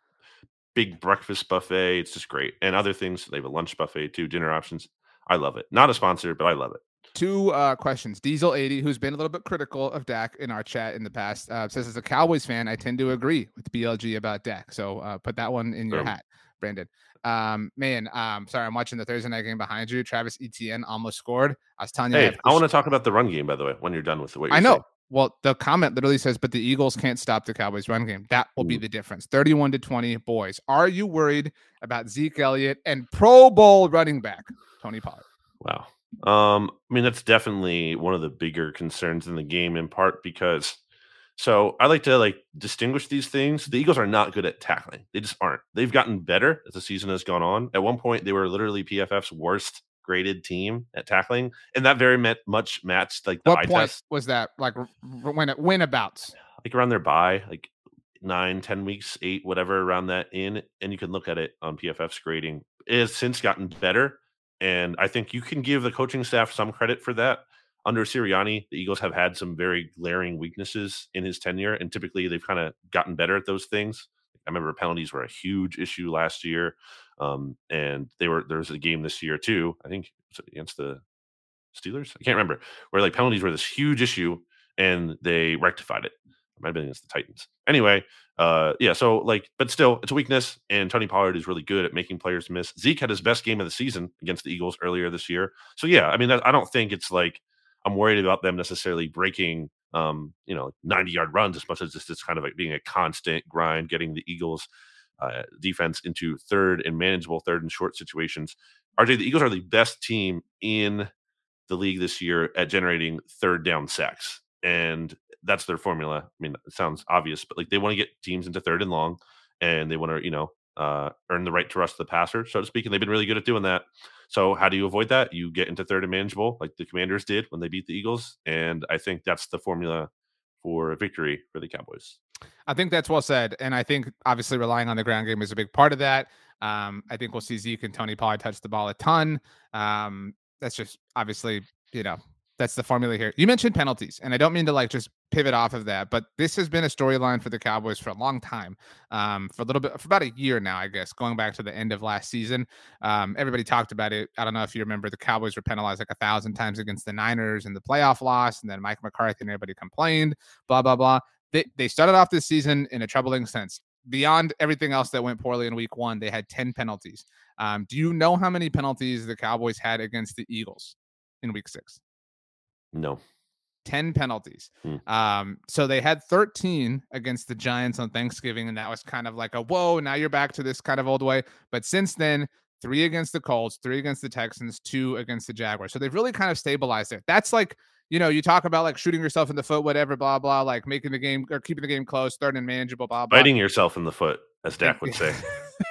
big breakfast buffet. It's just great, and other things. They have a lunch buffet too, dinner options. I love it. Not a sponsor, but I love it. Two uh, questions. Diesel eighty, who's been a little bit critical of Dak in our chat in the past, uh, says as a Cowboys fan, I tend to agree with BLG about Dak. So uh, put that one in your Boom. hat, Brandon. Um, man, um, sorry, I'm watching the Thursday night game behind you. Travis Etienne almost scored. I was telling you, Hey, have I want to talk about the run game by the way. When you're done with what you're I know. saying. Well, the comment literally says, "But the Eagles can't stop the Cowboys' run game. That will be the difference. Thirty-one to twenty, boys. Are you worried about Zeke Elliott and Pro Bowl running back Tony Pollard? Wow. Um, I mean, that's definitely one of the bigger concerns in the game, in part because so I like to like distinguish these things. The Eagles are not good at tackling. They just aren't. They've gotten better as the season has gone on. At one point, they were literally PFF's worst graded team at tackling, and that very met, much matched like the What point test, was that? Like when it when abouts? like around their bye, like nine, ten weeks, eight, whatever around that in, and you can look at it on PFF's grading. It has since gotten better, and I think you can give the coaching staff some credit for that. Under Sirianni, the Eagles have had some very glaring weaknesses in his tenure, and typically they've kind of gotten better at those things. I remember penalties were a huge issue last year, um, and they were there was a game this year too. I think against the Steelers. I can't remember where like penalties were this huge issue, and they rectified it. Might have been against the Titans. Anyway, uh, yeah. So like, but still, it's a weakness, and Tony Pollard is really good at making players miss. Zeke had his best game of the season against the Eagles earlier this year. So yeah, I mean, I I don't think it's like I'm worried about them necessarily breaking, um, you know, 90 yard runs as much as just it's kind of like being a constant grind, getting the Eagles uh, defense into third and manageable third and short situations. RJ, the Eagles are the best team in the league this year at generating third down sacks. And that's their formula. I mean, it sounds obvious, but like they want to get teams into third and long and they want to, you know, uh, earn the right to rush the passer, so to speak. And they've been really good at doing that. So how do you avoid that? You get into third and manageable, like the commanders did when they beat the Eagles. And I think that's the formula for victory for the Cowboys. I think that's well said, and I think obviously relying on the ground game is a big part of that. Um, I think we'll see Zeke and Tony Pollard touch the ball a ton. Um, that's just obviously, you know, that's the formula here. You mentioned penalties, and I don't mean to like just pivot off of that, but this has been a storyline for the Cowboys for a long time. Um, for a little bit, for about a year now, I guess, going back to the end of last season. Um, everybody talked about it. I don't know if you remember, the Cowboys were penalized like a thousand times against the Niners in the playoff loss, and then Mike McCarthy and everybody complained. Blah blah blah. They they started off this season in a troubling sense beyond everything else that went poorly in week one, they had 10 penalties. Um, do you know how many penalties the Cowboys had against the Eagles in week six? No. 10 penalties. Hmm. Um, so they had 13 against the Giants on Thanksgiving, and that was kind of like a whoa, now you're back to this kind of old way. But since then, three against the Colts, three against the Texans, two against the Jaguars. So they've really kind of stabilized it. That's like, you know, you talk about like shooting yourself in the foot, whatever, blah, blah, like making the game or keeping the game close, third and manageable, blah, blah. Biting yourself in the foot, as Dak would say. [LAUGHS]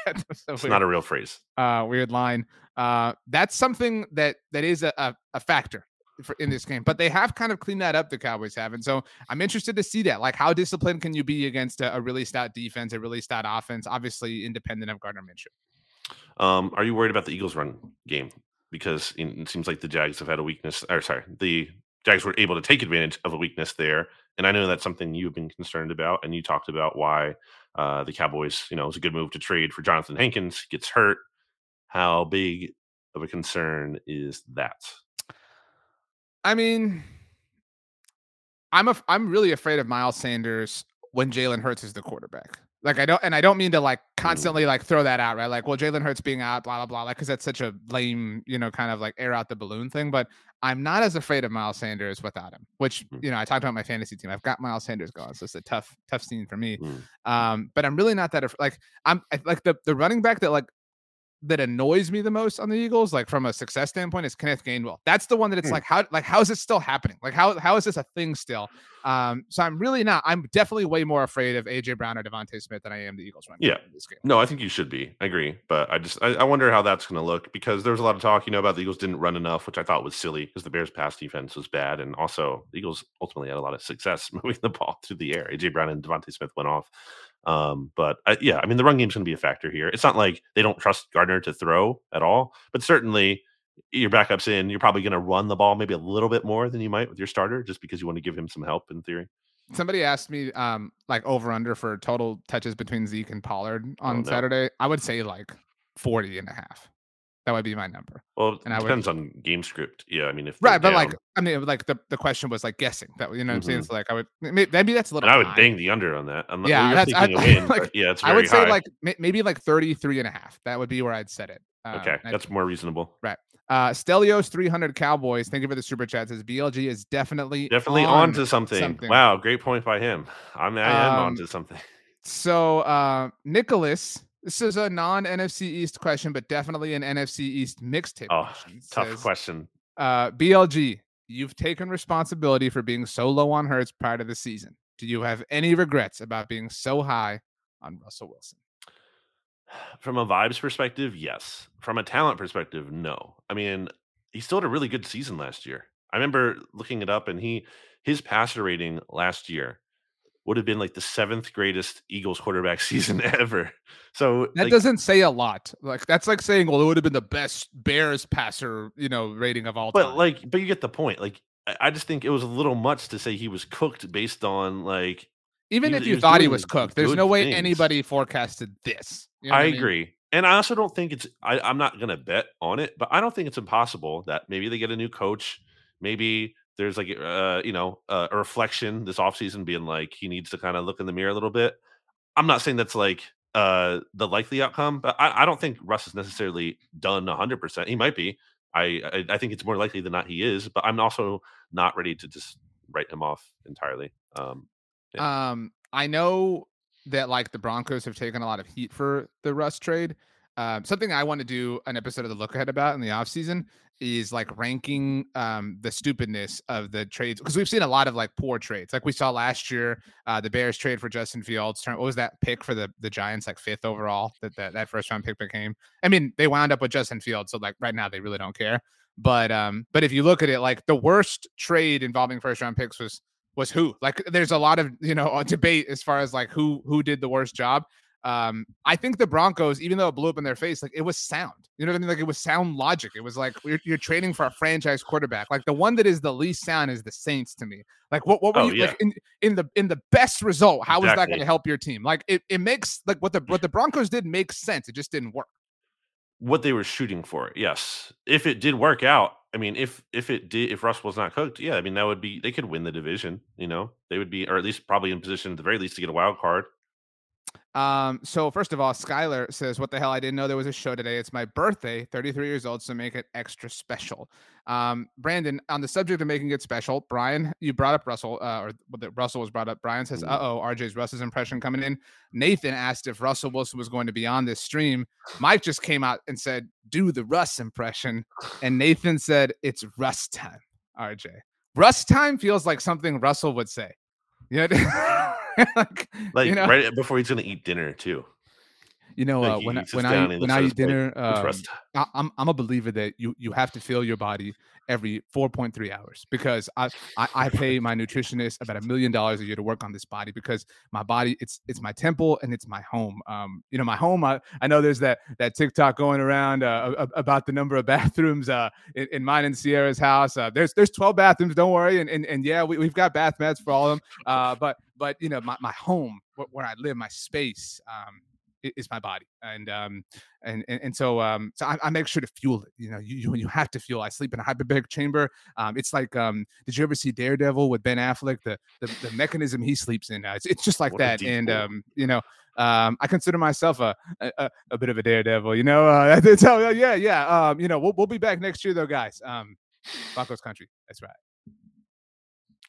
So It's weird not a real phrase. uh, weird line. Uh, that's something that that is a, a, a factor for, in this game. But they have kind of cleaned that up. The Cowboys have, and so I'm interested to see that. Like, how disciplined can you be against a, a really stout defense, a really stout offense? Obviously, independent of Gardner Minshew. Um, are you worried about the Eagles' run game? Because it seems like the Jags have had a weakness, or sorry, the Jags were able to take advantage of a weakness there. And I know that's something you've been concerned about, and you talked about why uh, the Cowboys, you know, it was a good move to trade for Johnathan Hankins. Gets hurt. How big of a concern is that? I mean, I'm a, I'm really afraid of Miles Sanders when Jalen Hurts is the quarterback. Like I don't, and I don't mean to like constantly like throw that out, right? Like, well, Jalen Hurts being out, blah blah blah, like because that's such a lame, you know, kind of like air out the balloon thing. But I'm not as afraid of Miles Sanders without him. Which Mm. you know, I talked about my fantasy team. I've got Miles Sanders gone, so it's a tough, tough scene for me. Mm. Um, but I'm really not that af- like I'm I- like the the running back that like that annoys me the most on the Eagles, like from a success standpoint, is Kenneth Gainwell. That's the one that it's Hmm. like how like how is it still happening? Like how how is this a thing still? Um, so I'm really not. I'm definitely way more afraid of AJ Brown or DeVonta Smith than I am the Eagles running Yeah. this game. No, I think you should be. I agree, but I just I, I wonder how that's going to look because there was a lot of talk, you know, about the Eagles didn't run enough, which I thought was silly because the Bears' pass defense was bad, and also the Eagles ultimately had a lot of success [LAUGHS] moving the ball through the air. AJ Brown and DeVonta Smith went off, um, but I, yeah, I mean the run game is going to be a factor here. It's not like they don't trust Gardner to throw at all, but certainly your backups in, you're probably going to run the ball maybe a little bit more than you might with your starter, just because you want to give him some help in theory. Somebody asked me um like over under for total touches between Zeke and Pollard on Oh, no. Saturday. I would say like 40 and a half. That would be my number. Well, And I it would- depends on game script. Yeah, I mean if Right, but like I mean like the, the question was like guessing. That you know what I'm saying? Mhm. It's like I would maybe that's a little and I would high. bang the under on that. I'm, Yeah, you're that's- I- win, [LAUGHS] like, yeah, it's I would say high. like maybe like 33 and a half. That would be where I'd set it. Um, okay, that's more reasonable. Right. Uh Stelios 300 Cowboys. Thank you for the super chat. Says BLG is definitely Definitely on. on to something. something. Wow, great point by him. I'm, I am Um, on to something. So uh Nicholas, this is a non NFC East question, but definitely an NFC East mixtape Oh, question. Tough Says, question. Uh BLG, you've taken responsibility for being so low on Hurts prior to the season. Do you have any regrets about being so high on Russell Wilson? [SIGHS] From a vibes perspective, yes. From a talent perspective, no. I mean, he still had a really good season last year. I remember looking it up, and he his passer rating last year would have been like the seventh greatest Eagles quarterback [LAUGHS] season ever. So That like, doesn't say a lot. Like that's like saying, well, it would have been the best Bears passer, you know, rating of all but time. like, but you get the point. Like, I, I just think it was a little much to say he was cooked based on like even he if was- he you thought he was cooked, there's no way things. anybody forecasted this. You know I what mean? agree. And I also don't think it's I, I'm not gonna bet on it, but I don't think it's impossible that maybe they get a new coach. Maybe there's like uh, you know, uh, a reflection this offseason being like he needs to kind of look in the mirror a little bit. I'm not saying that's like uh the likely outcome, but I, I don't think Russ is necessarily done hundred percent. He might be. I, I I think it's more likely than not he is, but I'm also not ready to just write him off entirely. Um Um, I know that like the Broncos have taken a lot of heat for the Russ trade. Um, something I want to do an episode of the look ahead about in the offseason is like ranking um the stupidness of the trades because we've seen a lot of like poor trades. Like we saw last year, uh the Bears trade for Justin Fields. What was that pick for the the Giants, like fifth overall that that, that first round pick became. I mean, they wound up with Justin Fields, so like right now they really don't care. But um, but if you look at it, like the worst trade involving first round picks was was who. Like there's a lot of you know [LAUGHS] debate as far as like who who did the worst job. Um, I think the Broncos, even though it blew up in their face, like it was sound. You know what I mean? Like it was sound logic. It was like you're, you're trading for a franchise quarterback. Like the one that is the least sound is the Saints to me. Like what what were Oh, you yeah. like in, in the in the best result? How is that going to help your team? Like it, it makes like what the what the Broncos did makes sense. It just didn't work. what they were shooting for. Yes, if it did work out, I mean, if if it did, if Russ was not cooked, yeah, I mean that would be they could win the division. You know, they would be, or at least probably in position at the very least to get a wild card. Um, so first of all, Skylar says, "What the hell? I didn't know there was a show today. It's my birthday, 33 years old, so make it extra special." Um, Brandon, on the subject of making it special, Brian, you brought up Russell, uh, or that Russell was brought up. Brian says, Mhm. "Uh oh, RJ's Russell's impression coming in." Nathan asked if Russell Wilson was going to be on this stream. Mike just came out and said, "Do the Russ impression," and Nathan said, "It's Russ time." RJ, Russ time feels like something Russell would say. Yeah, [LAUGHS] like, [LAUGHS] Like you know, right before he's gonna eat dinner too. you know, Like, uh, he when I, when I when I eat dinner, um, Russ time." I, I'm I'm a believer that you you have to fill your body every 4.3 hours because I, I I pay my nutritionist about a million dollars a year to work on this body because my body it's it's my temple and it's my home. Um, you know, my home. I, I know there's that that TikTok going around uh, about the number of [LAUGHS] bathrooms uh in, in mine and Ciara's house. Uh, there's there's 12 bathrooms. Don't worry. And and, and yeah, we, we've got bath mats for all of them. Uh, but but you know, my my home where, where I live, my space. Um, is my body. And um and and, and so um so I, I make sure to fuel it you know you, you you have to fuel i sleep in a hyperbaric chamber um it's like um did you ever see daredevil with ben affleck the the, the mechanism he sleeps in? Uh, it's, it's just like What that and um you know um i consider myself a a, a- bit of a daredevil you know uh [LAUGHS] that's how, yeah yeah um you know we'll, we'll be back next year though guys um Broncos country that's right.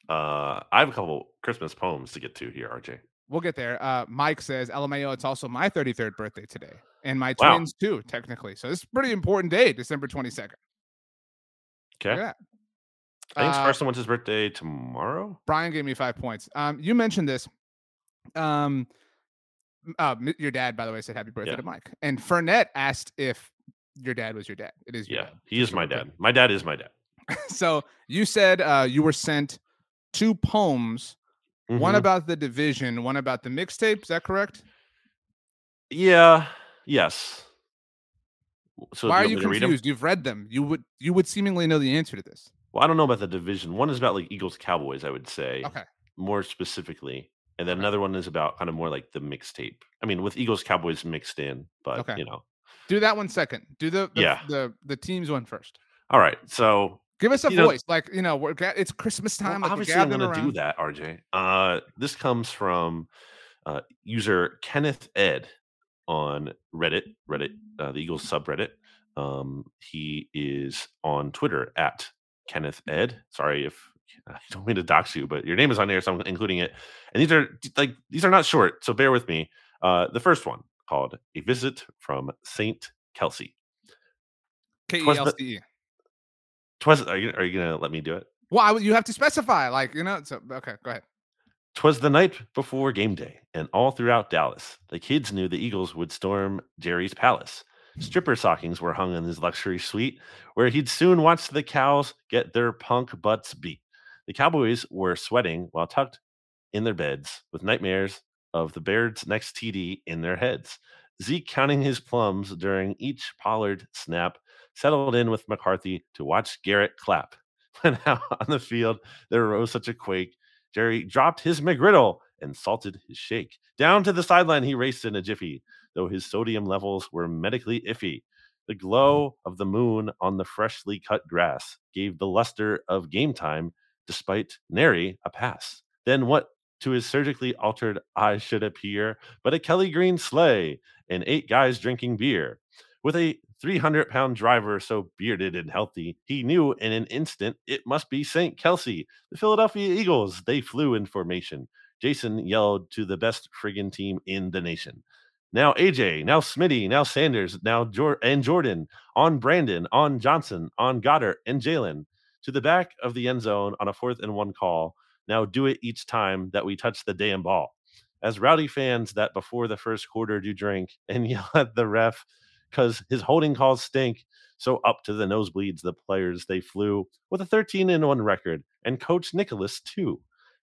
Uh, I have a couple Christmas poems to get to here, RJ. We'll get there. Uh, Mike says, LMAO, it's also my 33rd birthday today, and my Wow. twins too, technically. So this is a pretty important day, December 22nd. Okay. I think Uh, Carson wants his birthday tomorrow. Brian gave me five points. Um, you mentioned this. Um, uh, your dad, by the way, said happy birthday Yeah. to Mike. And Fernette asked if your dad was your dad. It is your Yeah, dad. he is my dad. My dad is my dad. [LAUGHS] So you said uh, you were sent two poems, one Mhm. about the division, one about the mixtape. Is that correct? Yeah. Yes. So Why are you me to read 'em? confused? You've read them. You would you would seemingly know the answer to this. Well, I don't know about the division. One is about like Eagles Cowboys, I would say, Okay. more specifically. And then Okay. another one is about kind of more like the mixtape. I mean, with Eagles Cowboys mixed in, but Okay. you know. Do that one second. Do the the, Yeah. the the teams one first. All right. So Give us a You know- voice, like you know, we're it's Christmas well, time. like obviously I'm gonna do that, RJ. Uh this comes from uh user Kenneth Ed on Reddit, Reddit, uh, the Eagles subreddit. Um, he is on Twitter at Kenneth Ed. Sorry if [LAUGHS] I don't mean to dox you, but your name is on there, so I'm including it. And these are like these are not short, so bear with me. Uh, the first one called "A Visit from Saint Kelce." K E L C E. Twas are you are you gonna let me do it? Well, I you have to specify, like you know. So okay, go ahead. Twas the night before game day, and all throughout Dallas, the kids knew the Eagles would storm Jerry's palace. Stripper stockings were hung in his luxury suite, where he'd soon watch the cows get their punk butts beat. The Cowboys were sweating while tucked in their beds with nightmares of the Bears' next TD in their heads. Zeke counting his plums during each Pollard snap, settled in with McCarthy to watch Garrett clap. [LAUGHS] When out on the field, there rose such a quake Jerry dropped his McGriddle and salted his shake. Down to the sideline he raced in a jiffy, though his sodium levels were medically iffy. The glow mm-hmm. of the moon on the freshly cut grass gave the luster of game time, despite nary a pass. Then what to his surgically altered eyes should appear but a Kelly Green sleigh and eight guys drinking beer. With a 300 pound driver so bearded and healthy, he knew in an instant it must be St. Kelce, the Philadelphia Eagles, they flew in formation. Jason yelled to the best friggin' team in the nation. Now AJ, now Smitty, now Sanders, now Jor- and Jordan, on Brandon, on Johnson, on Goedert, and Jalen. To the back of the end zone on a fourth and one call. Now do it each time that we touch the damn ball. As rowdy fans that before the first quarter do drink and [LAUGHS] yell at the ref because his holding calls stink, so up to the nosebleeds, the players they flew with a 13 and 1 record, and Coach Nicholas too.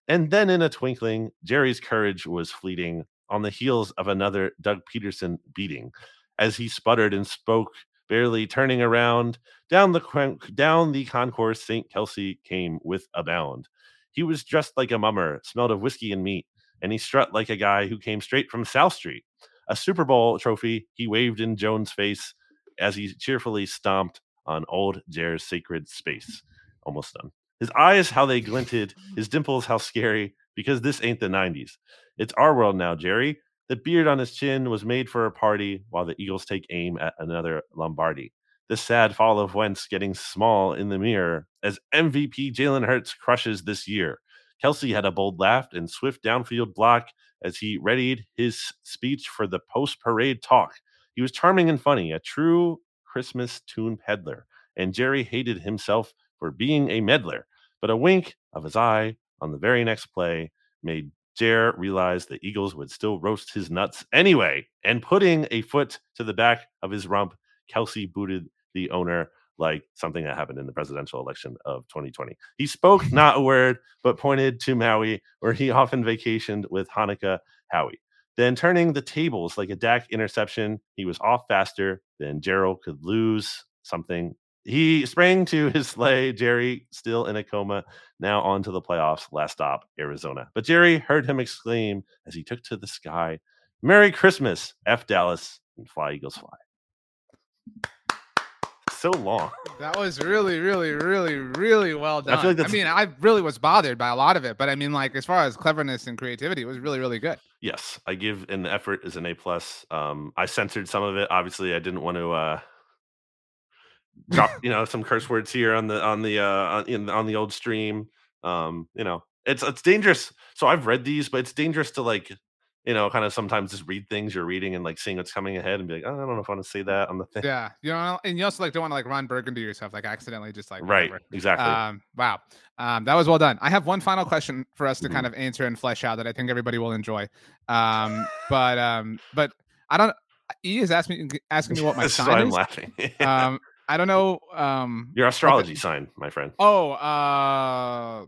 And then in a twinkling, Jerry's courage was fleeting on the heels of another Doug Pederson beating. As he sputtered and spoke, barely turning around, down the down the concourse, St. Kelce came with a bound. He was dressed like a mummer, smelled of whiskey and meat, and he strut like a guy who came straight from South Street. A Super Bowl trophy he waved in Jones' face as he cheerfully stomped on old Jer's sacred space. Almost done. His eyes, how they glinted, his dimples, how scary, because this ain't the 90s. It's our world now, Jerry. The beard on his chin was made for a party while the Eagles take aim at another Lombardi. The sad fall of Wentz getting small in the mirror as MVP Jalen Hurts crushes this year. Kelce had a bold laugh and swift downfield block as he readied his speech for the post parade talk. He was charming and funny, a true Christmas tune peddler, and Jerry hated himself for being a meddler. But a wink of his eye on the very next play made Jer realize the Eagles would still roast his nuts anyway. And putting a foot to the back of his rump, Kelce booted the owner like something that happened in the presidential election of 2020. He spoke not a word, but pointed to Maui, where he [LAUGHS] often vacationed with Hanukkah Howie. Then turning the tables like a Dak interception, he was off faster than Gerald could lose something. He sprang to his sleigh, Jerry still in a coma, now on to the playoffs, last stop, Arizona. But Jerry heard him exclaim as he took to the sky, Merry Christmas, F Dallas, and fly Eagles fly so long. [LAUGHS] That was really, really, really, really well done. I feel like I mean, I really was bothered by a lot of it, but I mean, like as far as cleverness and creativity, it was really, really good. Yes, I give an effort as an A plus. Um, I censored some of it. Obviously, I didn't want to uh, drop [LAUGHS] you know some curse words here on the on the uh, on, in, on the old stream. Um, you know, it's it's dangerous. So I've read these, but it's dangerous to like you know kind of sometimes just read things you're reading and like seeing what's coming ahead and be like, oh, I don't know if I want to say that on the thing. Yeah, you know, and you also like don't want to like Ron Burgundy yourself, like accidentally just like right, whatever. exactly. Um, wow, um, that was well done. I have one [LAUGHS] final question for us to Mhm. kind of answer and flesh out that I think everybody will enjoy. Um, but um, but I don't. E is asking me asking me what my [LAUGHS] sign I'm is. laughing. Um, [LAUGHS] I don't know. Um, Your astrology sign, my friend. oh, uh,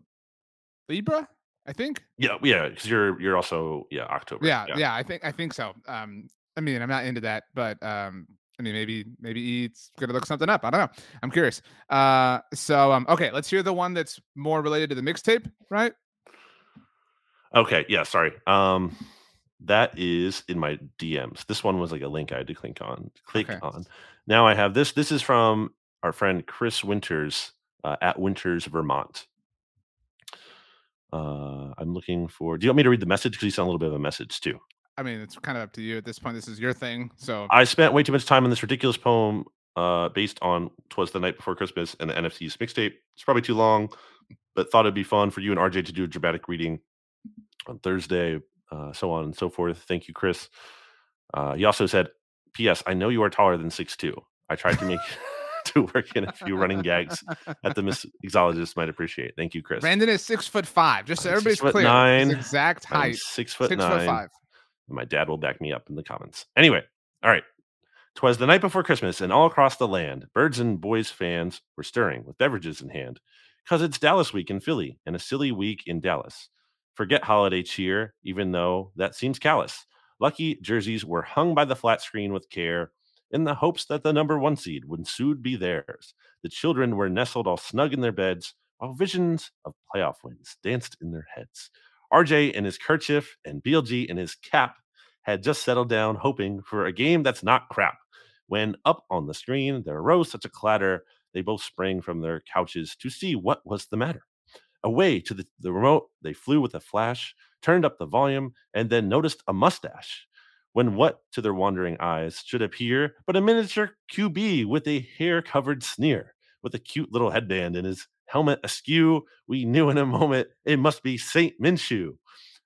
Libra, I think. Yeah, yeah, because you're you're also yeah October. Yeah, yeah, I think I think so. Um, I mean, I'm not into that, but um, I mean, maybe maybe it's gonna look something up. I don't know. I'm curious. Uh, so um, okay, let's hear the one that's more related to the mixtape, right? Okay, yeah, sorry. Um that is in my DMs. This one was like a link I had to click on. Click Okay. on. Now I have this. This is from our friend Chris Winters uh, at Winters, Vermont. Uh, I'm looking for. Do you want me to read the message? Because you sent a little bit of a message too. I mean, it's kind of up to you at this point. This is your thing, so I spent way too much time on this ridiculous poem uh, based on "Twas the Night Before Christmas" and the NFT's mixtape. It's probably too long, but thought it'd be fun for you and RJ to do a dramatic reading on Thursday, uh, so on and so forth. Thank you, Chris. Uh, he also said, "P.S. I know you are taller than six two. I tried to make [LAUGHS] [LAUGHS] [LAUGHS] to work in a few running gags that the mixologist [LAUGHS] might appreciate. Thank you, Chris. Brandon is six foot five. Just so I'm everybody's clear, nine. his exact I'm height, six foot six nine. foot five. My dad will back me up in the comments. Anyway, all right. Twas the night before Christmas, and all across the land, birds and boys fans were stirring with beverages in hand. Cause it's Dallas week in Philly and a silly week in Dallas. Forget holiday cheer, even though that seems callous. Lucky jerseys were hung by the flat screen with care in the hopes that the number one seed would soon be theirs. The children were nestled all snug in their beds, while visions of playoff wins danced in their heads. RJ in his kerchief and BLG in his cap had just settled down, hoping for a game that's not crap. When up on the screen there arose such a clatter, they both sprang from their couches to see what was the matter. Away to the, the remote, they flew with a flash, turned up the volume, and then noticed a mustache. When what to their wandering eyes should appear but a miniature QB with a hair covered sneer, with a cute little headband and his helmet askew, we knew in a moment it must be Saint Minshew.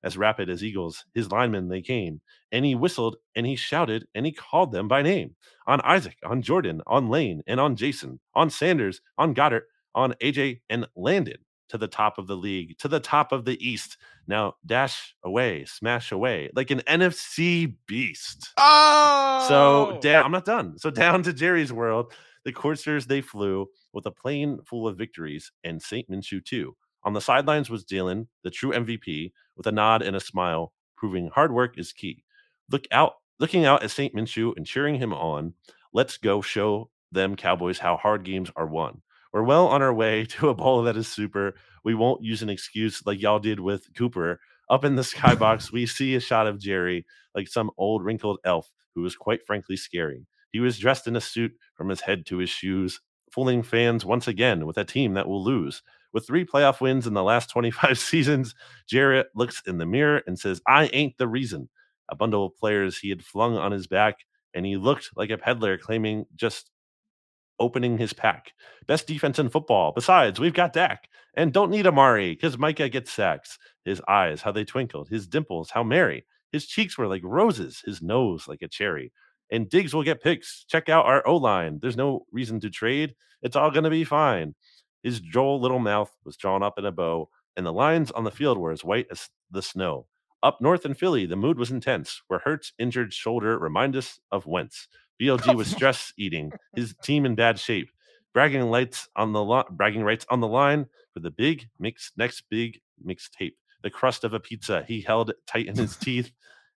As rapid as eagles, his linemen they came, and he whistled and he shouted and he called them by name on Isaac, on Jordan, on Lane, and on Jason, on Sanders, on Goedert, on AJ, and Landon to the top of the league, to the top of the East. Now dash away, smash away like an NFC beast. Oh, So down, I'm not done. So down to Jerry's world, the coursers they flew with a plane full of victories and Saint Minshew too. On the sidelines was Dylan, the true MVP, with a nod and a smile, proving hard work is key. Look out, looking out at Saint Minshew and cheering him on. Let's go show them Cowboys how hard games are won. We're well on our way [LAUGHS] to a bowl that is super. We won't use an excuse like y'all did with Cooper. Up in the skybox, [LAUGHS] we see a shot of Jerry like some old wrinkled elf who was quite frankly scary. He was dressed in a suit from his head to his shoes, fooling fans once again with a team that will lose. With three playoff wins in the last 25 [LAUGHS] seasons, Jarrett looks in the mirror and says, I ain't the reason. a bundle of players he had flung on his back, and he looked like a peddler claiming just opening his pack. Best defense in football. Besides, we've got Dak and don't need Amari because Micah gets sacks. His eyes, how they twinkled. His dimples, how merry. His cheeks were like roses. His nose like a cherry. And Diggs will get picks. Check out our O line. There's no reason to trade. It's all going to be fine. His droll little mouth was drawn up in a bow, and the lines on the field were as white as the snow. Up north in Philly, the mood was intense, where Hurts' injured shoulder reminded us of Wentz. BLG [LAUGHS] was stress eating, his team in bad shape, bragging lights on the lo- bragging rights on the line for the big mix next big mixtape. The crust of a pizza he held tight in his [LAUGHS] teeth,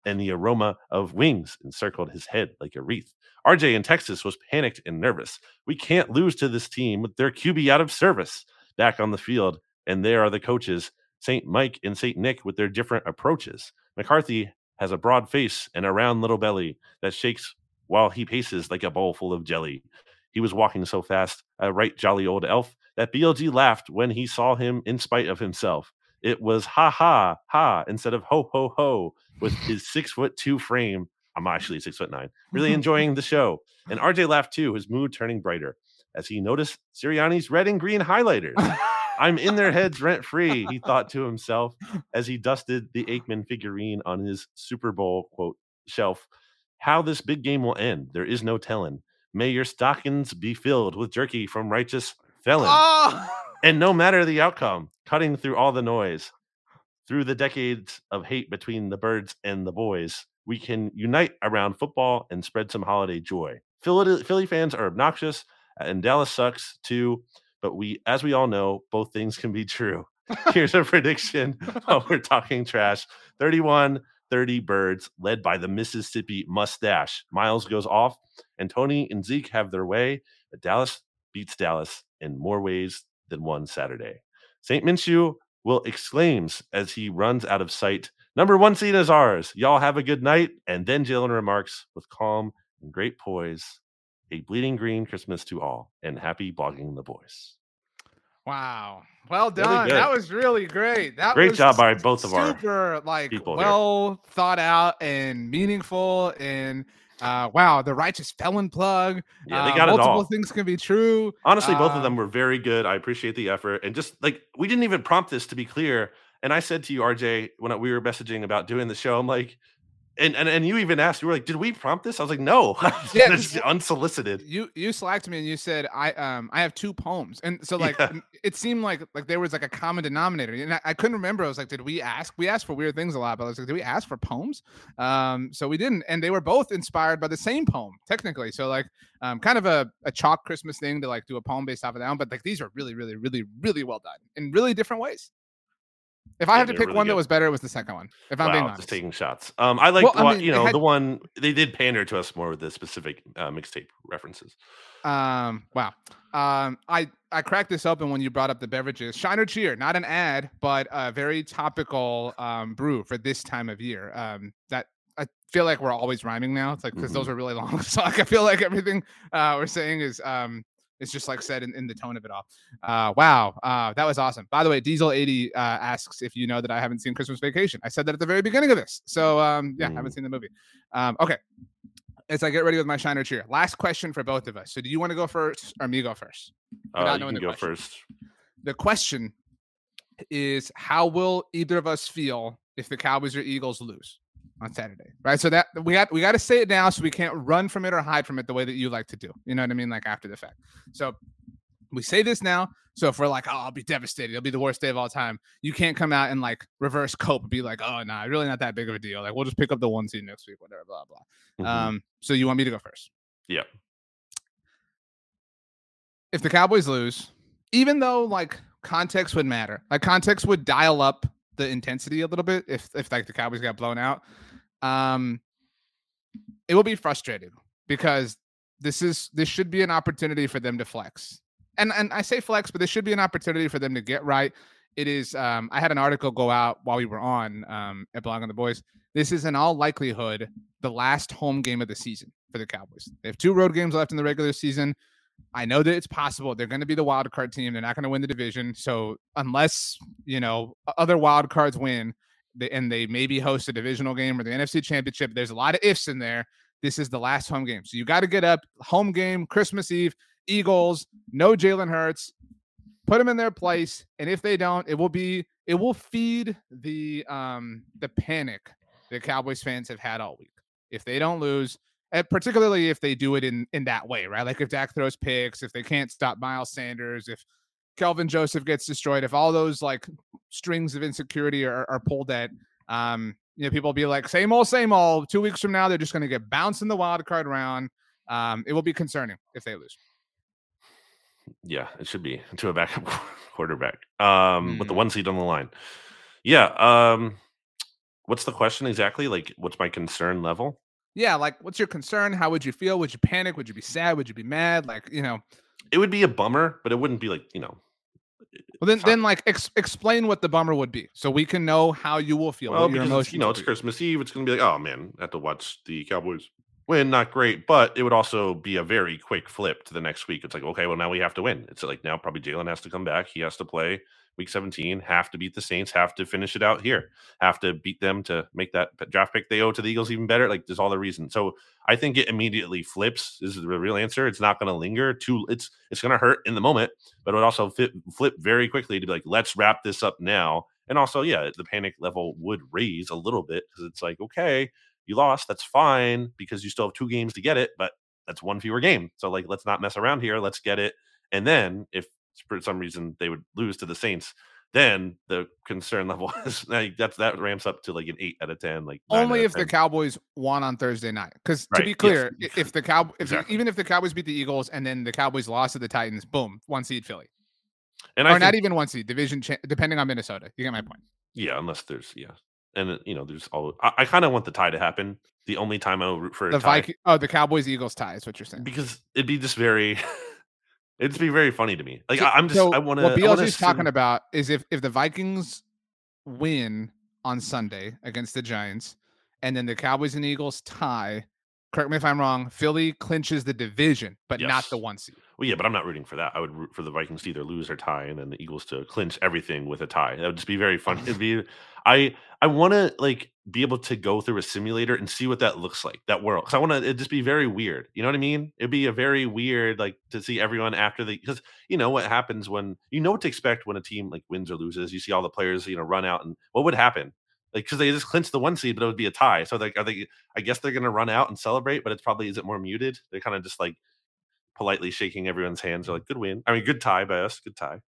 and the aroma of wings encircled his head like a wreath. RJ in Texas was panicked and nervous. We can't lose to this team with their QB out of service. Back on the field, and there are the coaches, St. Mike and St. Nick, with their different approaches. McCarthy has a broad face and a round little belly that shakes while he paces like a bowl full of jelly. He was walking so fast, a right jolly old elf, that BLG laughed when he saw him in spite of himself. It was ha ha ha instead of ho ho ho with his six foot two frame. I'm actually six foot nine. Really [LAUGHS] enjoying the show. And RJ laughed too, his mood turning brighter as he noticed Sirianni's red and green highlighters. I'm in their heads rent free, he thought to himself as he dusted the Aikman figurine on his Super Bowl quote shelf. How this big game will end, there is no telling. May your stockings be filled with jerky from righteous felon. Oh! And no [LAUGHS] matter the outcome, cutting through all the noise, through the decades of hate between the birds and the boys, we can unite around football and spread some holiday joy. Philly, Philly fans are obnoxious, and Dallas sucks too. But we, as we all know, both things can be true. [LAUGHS] Here's a prediction while we're talking trash 31 30 birds, led by the Mississippi mustache. Miles goes off, and Tony and Zeke have their way. But Dallas beats Dallas in more ways than one Saturday. St. Minshew will exclaims as he runs out of sight. Number one seed is ours. Y'all have a good night. And then Jalen remarks with calm and great poise, a bleeding green Christmas to all, and happy blogging the boys. Wow. Well done. good. that was really great. That Great job by both of our super like people here. well thought out and meaningful and uh wow, the righteous felon plug. Yeah, they uh, got it multiple all. things can be true. Honestly, both of Um, them were very good. I appreciate the effort. And just like we didn't even prompt this to be clear. And I said to you, RJ, when we were messaging about doing the show, I'm like, and and, and you even asked, you were like, did we prompt this? I was like, no, [LAUGHS] Yeah, it's unsolicited. You you slacked me and you said I um I have two poems. And so like Yeah. it seemed like like there was like a common denominator. And I, I couldn't remember. I was like did we ask? We asked for weird things a lot but I was like did we ask for poems? Um so we didn't. And they were both inspired by the same poem technically. So like um kind of a, a chalk Christmas thing to like do a poem based off of that one. But like these are really really really really well done in really different ways if I Yeah, have to pick really one that was better it was the second one if I'm being Wow, honest just taking shots. Um, I like Well, I mean, you know had- the one they did pander to us more with the specific uh, mixtape references. Um, wow. Um, I I cracked this open when you brought up the beverages. Shiner Cheer, not an ad, but a very topical um brew for this time of year. Um, that I feel like we're always rhyming now. It's like because those are really long. [LAUGHS] So like, I feel like everything uh we're saying is um it's just like said in, in the tone of it all. Uh, wow. Uh, that was awesome. By the way, Diesel eighty uh, asks if you know that I haven't seen Christmas Vacation. I said that at the very beginning of this. So um, yeah, I haven't Mm. seen the movie. Um, okay. As I get ready with my Shiner Cheer, last question for both of us. So, do you want to go first or me go first? Uh, you can go question. first. The question is how will either of us feel if the Cowboys or Eagles lose on Saturday? Right. So that we got we got to say it now so we can't run from it or hide from it the way that you like to do. You know what I mean? Like after the fact. So we say this now. So if we're like, oh, I'll be devastated, it'll be the worst day of all time. You can't come out and like reverse cope be like, oh, nah, really not that big of a deal. Like we'll just pick up the one seed next week, whatever, blah blah. Mhm. Um, so you want me to go first? Yeah. If the Cowboys lose, even though like context would matter, like context would dial up the intensity a little bit if if like the Cowboys got blown out. Um, it will be frustrating because this is this should be an opportunity for them to flex. And and I say flex, but this should be an opportunity for them to get right. It is um I had an article go out while we were on um at Blogging the Boys. This is in all likelihood the last home game of the season for the Cowboys. They have two road games left in the regular season. I know that it's possible they're going to be the wild card team. They're not going to win the division. So unless you know other wild cards win, and they maybe host a divisional game or the NFC Championship. There's a lot of ifs in there. This is the last home game, so you got to get up. Home game, Christmas Eve, Eagles. No Jalen Hurts. Put them in their place, and if they don't, it will be it will feed the um the panic that Cowboys fans have had all week. If they don't lose, and particularly if they do it in in that way, right? Like if Dak throws picks, if they can't stop Miles Sanders, if Kelvin Joseph gets destroyed, if all those like strings of insecurity are, are pulled at, um, you know, people will be like, same old, same old. Two weeks from now, they're just going to get bounced in the wild card round. Um, it will be concerning if they lose. Yeah, it should be to a backup [LAUGHS] quarterback um, with the Mm. one seed on the line. Yeah. Um, what's the question exactly? Like, what's my concern level? Yeah, like, what's your concern? How would you feel? Would you panic? Would you be sad? Would you be mad? Like, you know, It would be a bummer, but it wouldn't be like you know. well, then, then like, ex- explain what the bummer would be, so we can know how you will feel. Well, because you know it's. Christmas Eve. It's going to be like, oh man, I have to watch the Cowboys win. Not great, but it would also be a very quick flip to the next week. It's like, okay, well now we have to win. It's like now probably Jalen has to come back. He has to play week 17. Have to beat the Saints. Have to finish it out here. Have to beat them to make that draft pick they owe to the Eagles even better. Like there's all the reason. So I think it immediately flips. This is the real answer. It's not going to linger. Too. It's it's going to hurt in the moment, but it would also fit, flip very quickly to be like, let's wrap this up now. And also, yeah, the panic level would raise a little bit because it's like, okay, you lost. That's fine because you still have two games to get it, but that's one fewer game. So, like, let's not mess around here. Let's get it. And then if for some reason they would lose to the Saints, then the concern [LAUGHS] level is like, that's that ramps up to like an eight out of 10. Like, Only if the Cowboys won on Thursday night. Because to be clear, i- if the cow, if Exactly. even if the Cowboys beat the Eagles and then the Cowboys lost to the Titans, boom, one seed Philly, and or I not think, even one seed division, cha- depending on Minnesota. You get my point. yeah, unless there's, yeah. And, you know, there's all, I, I kind of want the tie to happen. The only time I will root for a The tie. Viking, oh, the Cowboys Eagles tie is what you're saying. because it'd be just very [LAUGHS] it'd be very funny to me like So- i'm just so i want to What BLG's talking about is if if the Vikings win on Sunday against the Giants, and then the Cowboys and Eagles tie. Correct me if I'm wrong. Philly clinches the division, but not the one seed. Well yeah but i'm not rooting for that i would root for the vikings to either lose or tie and then the eagles to clinch everything with a tie that would just be very funny it'd [LAUGHS] be i i want to like be able to go through a simulator and see what that looks like that world because i want to it'd just be very weird you know what i mean it'd be a very weird like to see everyone after the because you know what happens when you know what to expect when a team like wins or loses you see all the players you know run out and what would happen like because they just clinched the one seed, but it would be a tie. So like, are they? I guess they're gonna run out and celebrate, but it's probably is it more muted? They're kind of just like politely shaking everyone's hands. They're like, "Good win." I mean, good tie by us. Good tie.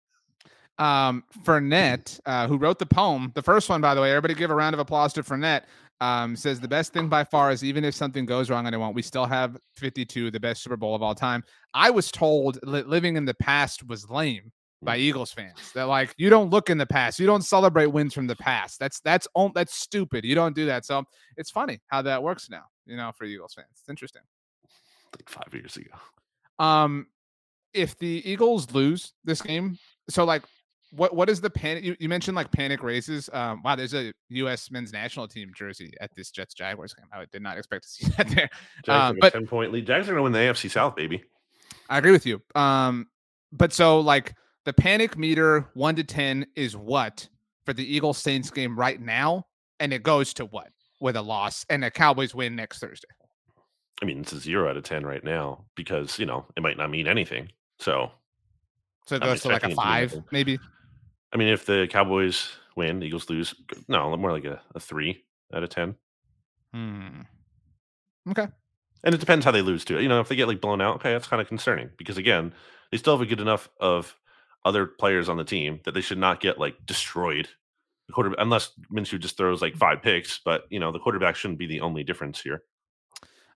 um, Fournette, uh, who wrote the poem, the first one, by the way, everybody give a round of applause to Fournette. Um, says the best thing by far is even if something goes wrong and it won't, we still have 52, the best Super Bowl of all time. I was told li- living in the past was lame by Eagles fans. That like you don't look in the past, you don't celebrate wins from the past. That's that's that's stupid. You don't do that. So it's funny how that works now. You know, for Eagles fans, it's interesting. Like five years ago. Um, if the Eagles lose this game, so like, what what is the panic? You, you mentioned like panic races. Um, wow, there's a U.S. men's national team jersey at this Jets Jaguars game. I did not expect to see [LAUGHS] that there. Um, but- ten point lead. Jags are gonna win the AFC South, baby. I agree with you. Um, but so like the panic meter one to ten is what for the Eagles Saints game right now, and it goes to what with a loss and the Cowboys win next Thursday. I mean, it's a zero out of ten right now because you know it might not mean anything. So So it goes to like a expecting it to be five, maybe. I mean, if the Cowboys win, Eagles lose. No, more like a, a three out of ten. Hmm. Okay. And it depends how they lose to it. You know, if they get like blown out, okay, that's kind of concerning because again, they still have a good enough of other players on the team that they should not get like destroyed. The quarterback, unless Minshew just throws like five picks, but you know, the quarterback shouldn't be the only difference here.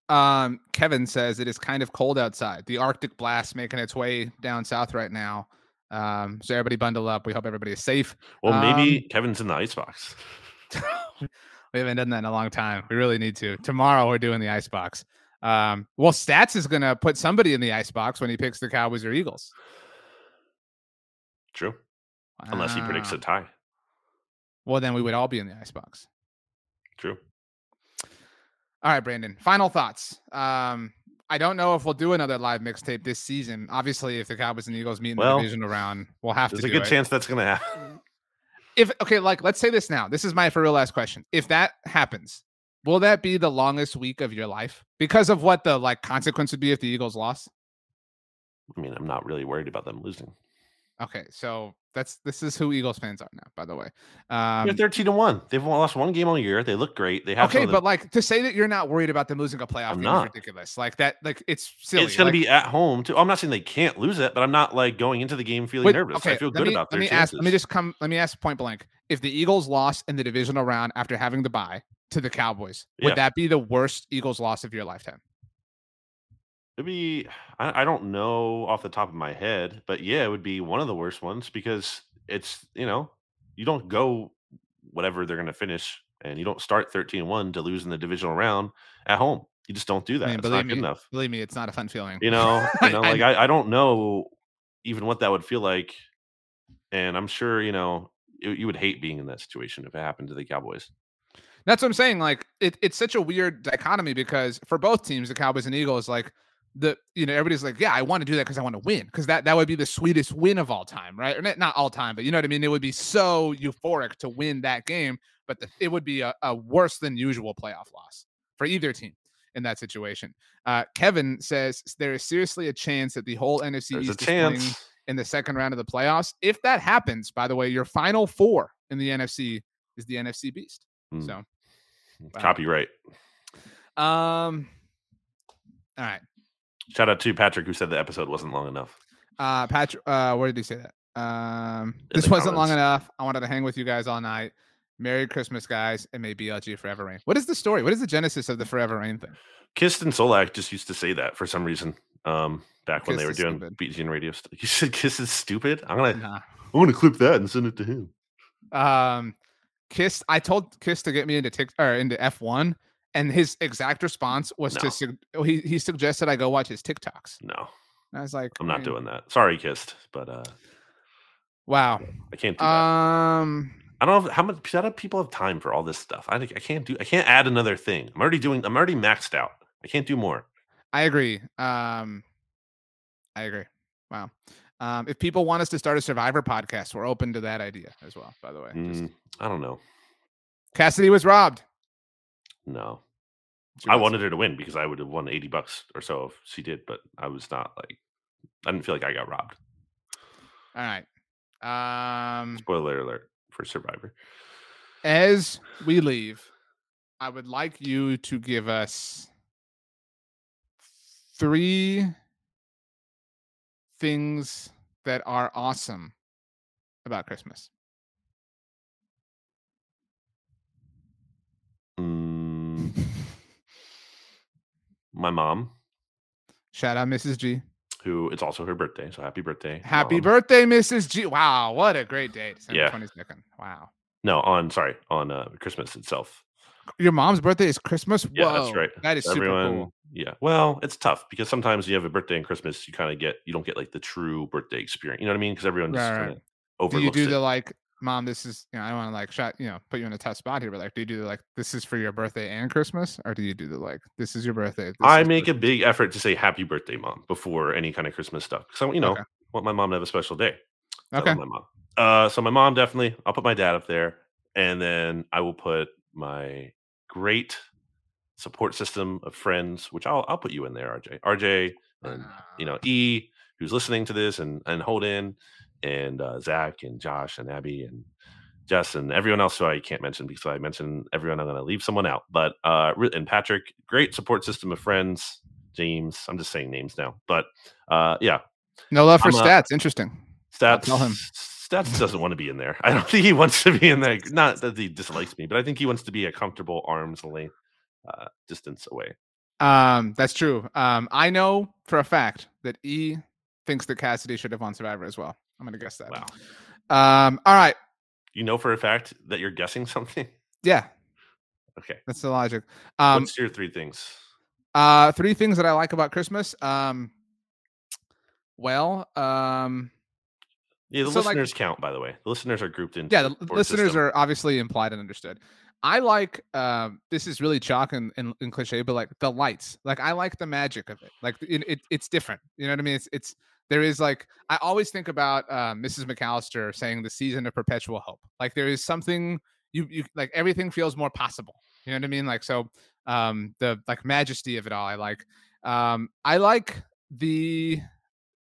Um, Kevin says it is kind of cold outside. The Arctic blast making its way down south right now. Um, so everybody bundle up. We hope everybody is safe. Well, maybe Um, Kevin's in the icebox. [LAUGHS] we haven't done that in a long time. We really need to. Tomorrow we're doing the icebox. Um, well, Stats is gonna put somebody in the icebox when he picks the Cowboys or Eagles. True. Unless he predicts a tie. Well, then we would all be in the icebox. True. All right, Brandon. Final thoughts. Um, I don't know if we'll do another live mixtape this season. Obviously, if the Cowboys and Eagles meet in Well, the divisional round, we'll have There's to There's a good it. chance that's gonna happen. if okay, like let's say this now. This is my for real last question. If that happens, will that be the longest week of your life because of what the like consequence would be if the Eagles lost? I mean, I'm not really worried about them losing. Okay, so that's this is who Eagles fans are now. By the way, They're um, 13 to one. They've lost one game all year. They look great. They have okay, but like to say that you're not worried about them losing a playoff I'm game not. is ridiculous. Like that, like it's silly. it's going Like, to be at home too. I'm not saying they can't lose it, but I'm not like going into the game feeling Wait, nervous. I feel good me, about let their me chances. ask. Let me just come. Let me ask point blank. If the Eagles lost in the divisional round after having the bye to the Cowboys, would Yeah. that be the worst Eagles loss of your lifetime? It'd be I, I don't know off the top of my head, but yeah, it would be one of the worst ones because it's you know you don't go whatever they're going to finish, and you don't start 13-1 to lose in the divisional round at home. You just don't do that. I mean, it's not believe good me, enough. believe me, it's not a fun feeling. You know, [LAUGHS] you know, like I, I don't know even what that would feel like, and I'm sure you know you, you would hate being in that situation if it happened to the Cowboys. That's what I'm saying. Like it, it's such a weird dichotomy because for both teams, the Cowboys and Eagles, like the you know everybody's like, yeah, I want to do that because I want to win because that that would be the sweetest win of all time, right? Or not, not all time, but you know what I mean. It would be so euphoric to win that game, but the, it would be a, a worse than usual playoff loss for either team in that situation. Uh, Kevin says there is seriously a chance that the whole NFC There's a East is playing chance. in the second round of the playoffs. If that happens, by the way, your final four in the NFC is the NFC Beast. Mm, So. Wow. Copyright. Um. All right. Shout out to Patrick who said the episode wasn't long enough. Uh, Patrick. Uh, where did he say that? Um, In this wasn't long enough. I wanted to hang with you guys all night. Merry Christmas, guys, and may BLG forever reign. What is the story? What is the genesis of the forever reign thing? Kist and Solak just used to say that for some reason. Um, back when they were doing stupid. BGN radio stuff. [LAUGHS] You said Kist is stupid. I'm gonna Nah. I'm gonna clip that and send it to him. Um, Kist. I told Kist to get me into Tik or into F one, and his exact response was No. to sug- he he suggested I go watch his TikToks. No, And I was like, I'm I not mean, doing that. Sorry, Kist, but uh Wow. I can't do that. Um. I don't know how much how do people have time for all this stuff. I, I can't do I can't add another thing. I'm already doing I'm already maxed out. I can't do more. I agree. Um, I agree. Wow. Um, if people want us to start a Survivor podcast, we're open to that idea as well. By the way, Just- Mm, I don't know. Cassidy was robbed. No. She I wanted her to win because I would have won 80 bucks or so if she did, but I was not like I didn't feel like I got robbed. All right. Um, Spoiler alert for Survivor. as we leave, I would like you to give us three things that are awesome about Christmas. My mom, Shout out Mrs. G. who it's also her birthday, so happy birthday. Happy Mom. birthday, Mrs. G. Wow, what a great day. December Yeah. 22nd. Wow. No, on sorry, on uh, Christmas itself. Your mom's birthday is Christmas? Yeah, that's right. That is super Everyone, cool. yeah. Well, it's tough because sometimes you have a birthday and Christmas, you kind of get you don't get like the true birthday experience. You know what I mean? Because everyone just Right, kind right. of Do you do it. the like, mom, this is, you know, I don't want to like shot, you know, put you in a tough spot here, but like, do you do the like, this is for your birthday and Christmas? Or do you do the like, this is your birthday? I make a big effort to say happy birthday, mom, before any kind of Christmas stuff. So you know, Okay. want my mom to have a special day. Okay. my mom. Uh, so my mom definitely. I'll put my dad up there, and then I will put my great support system of friends, which I'll I'll put you in there, RJ. RJ, and you know E, who's listening to this, and and Holden, and uh, Zach, and Josh, and Abby, and Jess, and everyone else who I can't mention because I mentioned everyone. I'm going to leave someone out, but uh, and Patrick, great support system of friends. James, I'm just saying names now, but uh, yeah, No love for I'm a- stats. Interesting. Stats. tell him. Stats doesn't want to be in there. [LAUGHS] I don't think he wants to be in there. Not that he dislikes me, but I think he wants to be a comfortable arm's length uh, distance away. Um, that's true. Um, I know for a fact that E thinks that Cassidy should have won Survivor as well. I'm gonna guess that. Wow. Um, all right. You know for a fact that you're guessing [LAUGHS] something. Yeah, Okay. that's the logic. Um, What's your three things? Uh, three things that I like about Christmas. Um, well, um, Yeah, the so, like- listeners count. By the way, the listeners are grouped in. yeah, the listeners system. are obviously implied and understood. I like um, this is really chalk and, and, and cliche, but like the lights, like I like the magic of it. Like it, it it's different. You know what I mean? It's it's there is like I always think about uh, Mrs. McCallister saying the season of perpetual hope. Like there is something you you like everything feels more possible. You know what I mean? Like so um the like majesty of it all. I like um I like the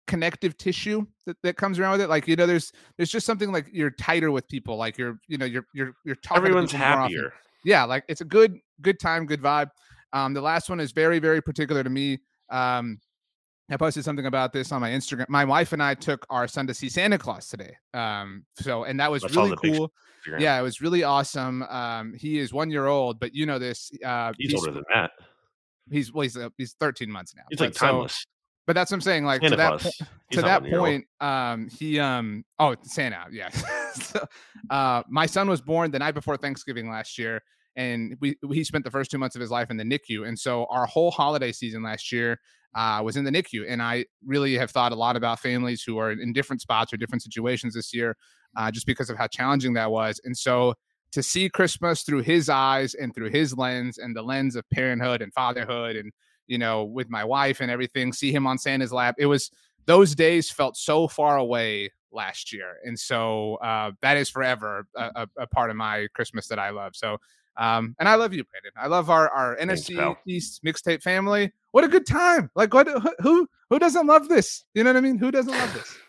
connective tissue that, that comes around with it. Like, you know, there's there's just something like you're tighter with people. Like you're, you know, you're you're you're talking Everyone's happier. Yeah, like it's a good good time, good vibe. Um, the last one is very very particular to me. Um, I posted something about this on my Instagram. My wife and I took our son to see Santa Claus today. Um, so and that was saw really cool. Yeah, it was really awesome. Um, he is one year old, but you know this. Uh, he's, older than that. he's well, he's, uh, he's 13 months now. He's but like so- timeless. but that's what I'm saying. Like Santa to that po- to that one year old. point, um, he um, oh Santa, yeah. [LAUGHS] so, uh, my son was born the night before Thanksgiving last year, and we he spent the first two months of his life in the NICU, and so our whole holiday season last year uh, was in the NICU, and I really have thought a lot about families who are in different spots or different situations this year, uh, just because of how challenging that was, and so. To see Christmas through his eyes and through his lens and the lens of parenthood and fatherhood and you know, with my wife and everything, see him on Santa's lap. It was those days felt so far away last year. And so uh, that is forever a, a, a part of my Christmas that I love. So, um, and I love you, Brandon. I love our, our Thanks, NFC pal. East mixtape family. What a good time. Like what, who- who, doesn't love this? You know what I mean? Who doesn't love this? [LAUGHS]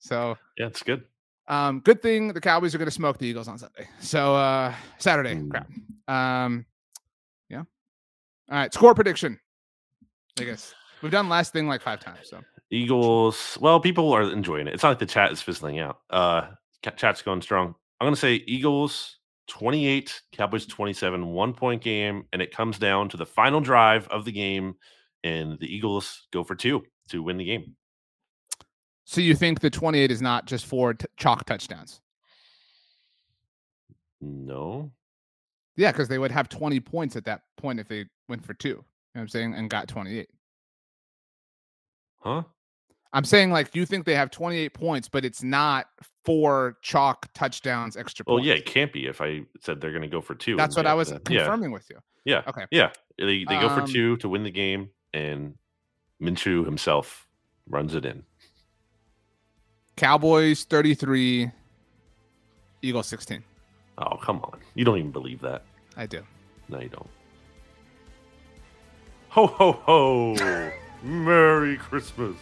So, Yeah, it's good. um, good thing the Cowboys are going to smoke the Eagles on Sunday. So uh, Saturday, Mm. crap. Um, yeah. All right, score prediction. I guess we've done last thing like five times. So Eagles. Well, people are enjoying it. It's not like the chat is fizzling out. Uh, chat's going strong. I'm gonna say Eagles 28, Cowboys 27, one point game, and it comes down to the final drive of the game, and the Eagles go for two to win the game. So you think the 28 is not just four t- chalk touchdowns? No, Yeah, because they would have 20 points at that point if they went for two. You know what I'm saying? And got 28. huh? I'm saying like you think they have 28 points, but it's not four chalk touchdowns extra Well, points. yeah, it can't be if I said they're gonna go for two. That's what I was the- confirming with you. Yeah, Okay. yeah, yeah. They, they go for Um, two to win the game, and Minshew himself runs it in. Cowboys 33, Eagles 16. Oh, come on! You don't even believe that. I do. No, you don't. Ho ho ho! [LAUGHS] Merry Christmas.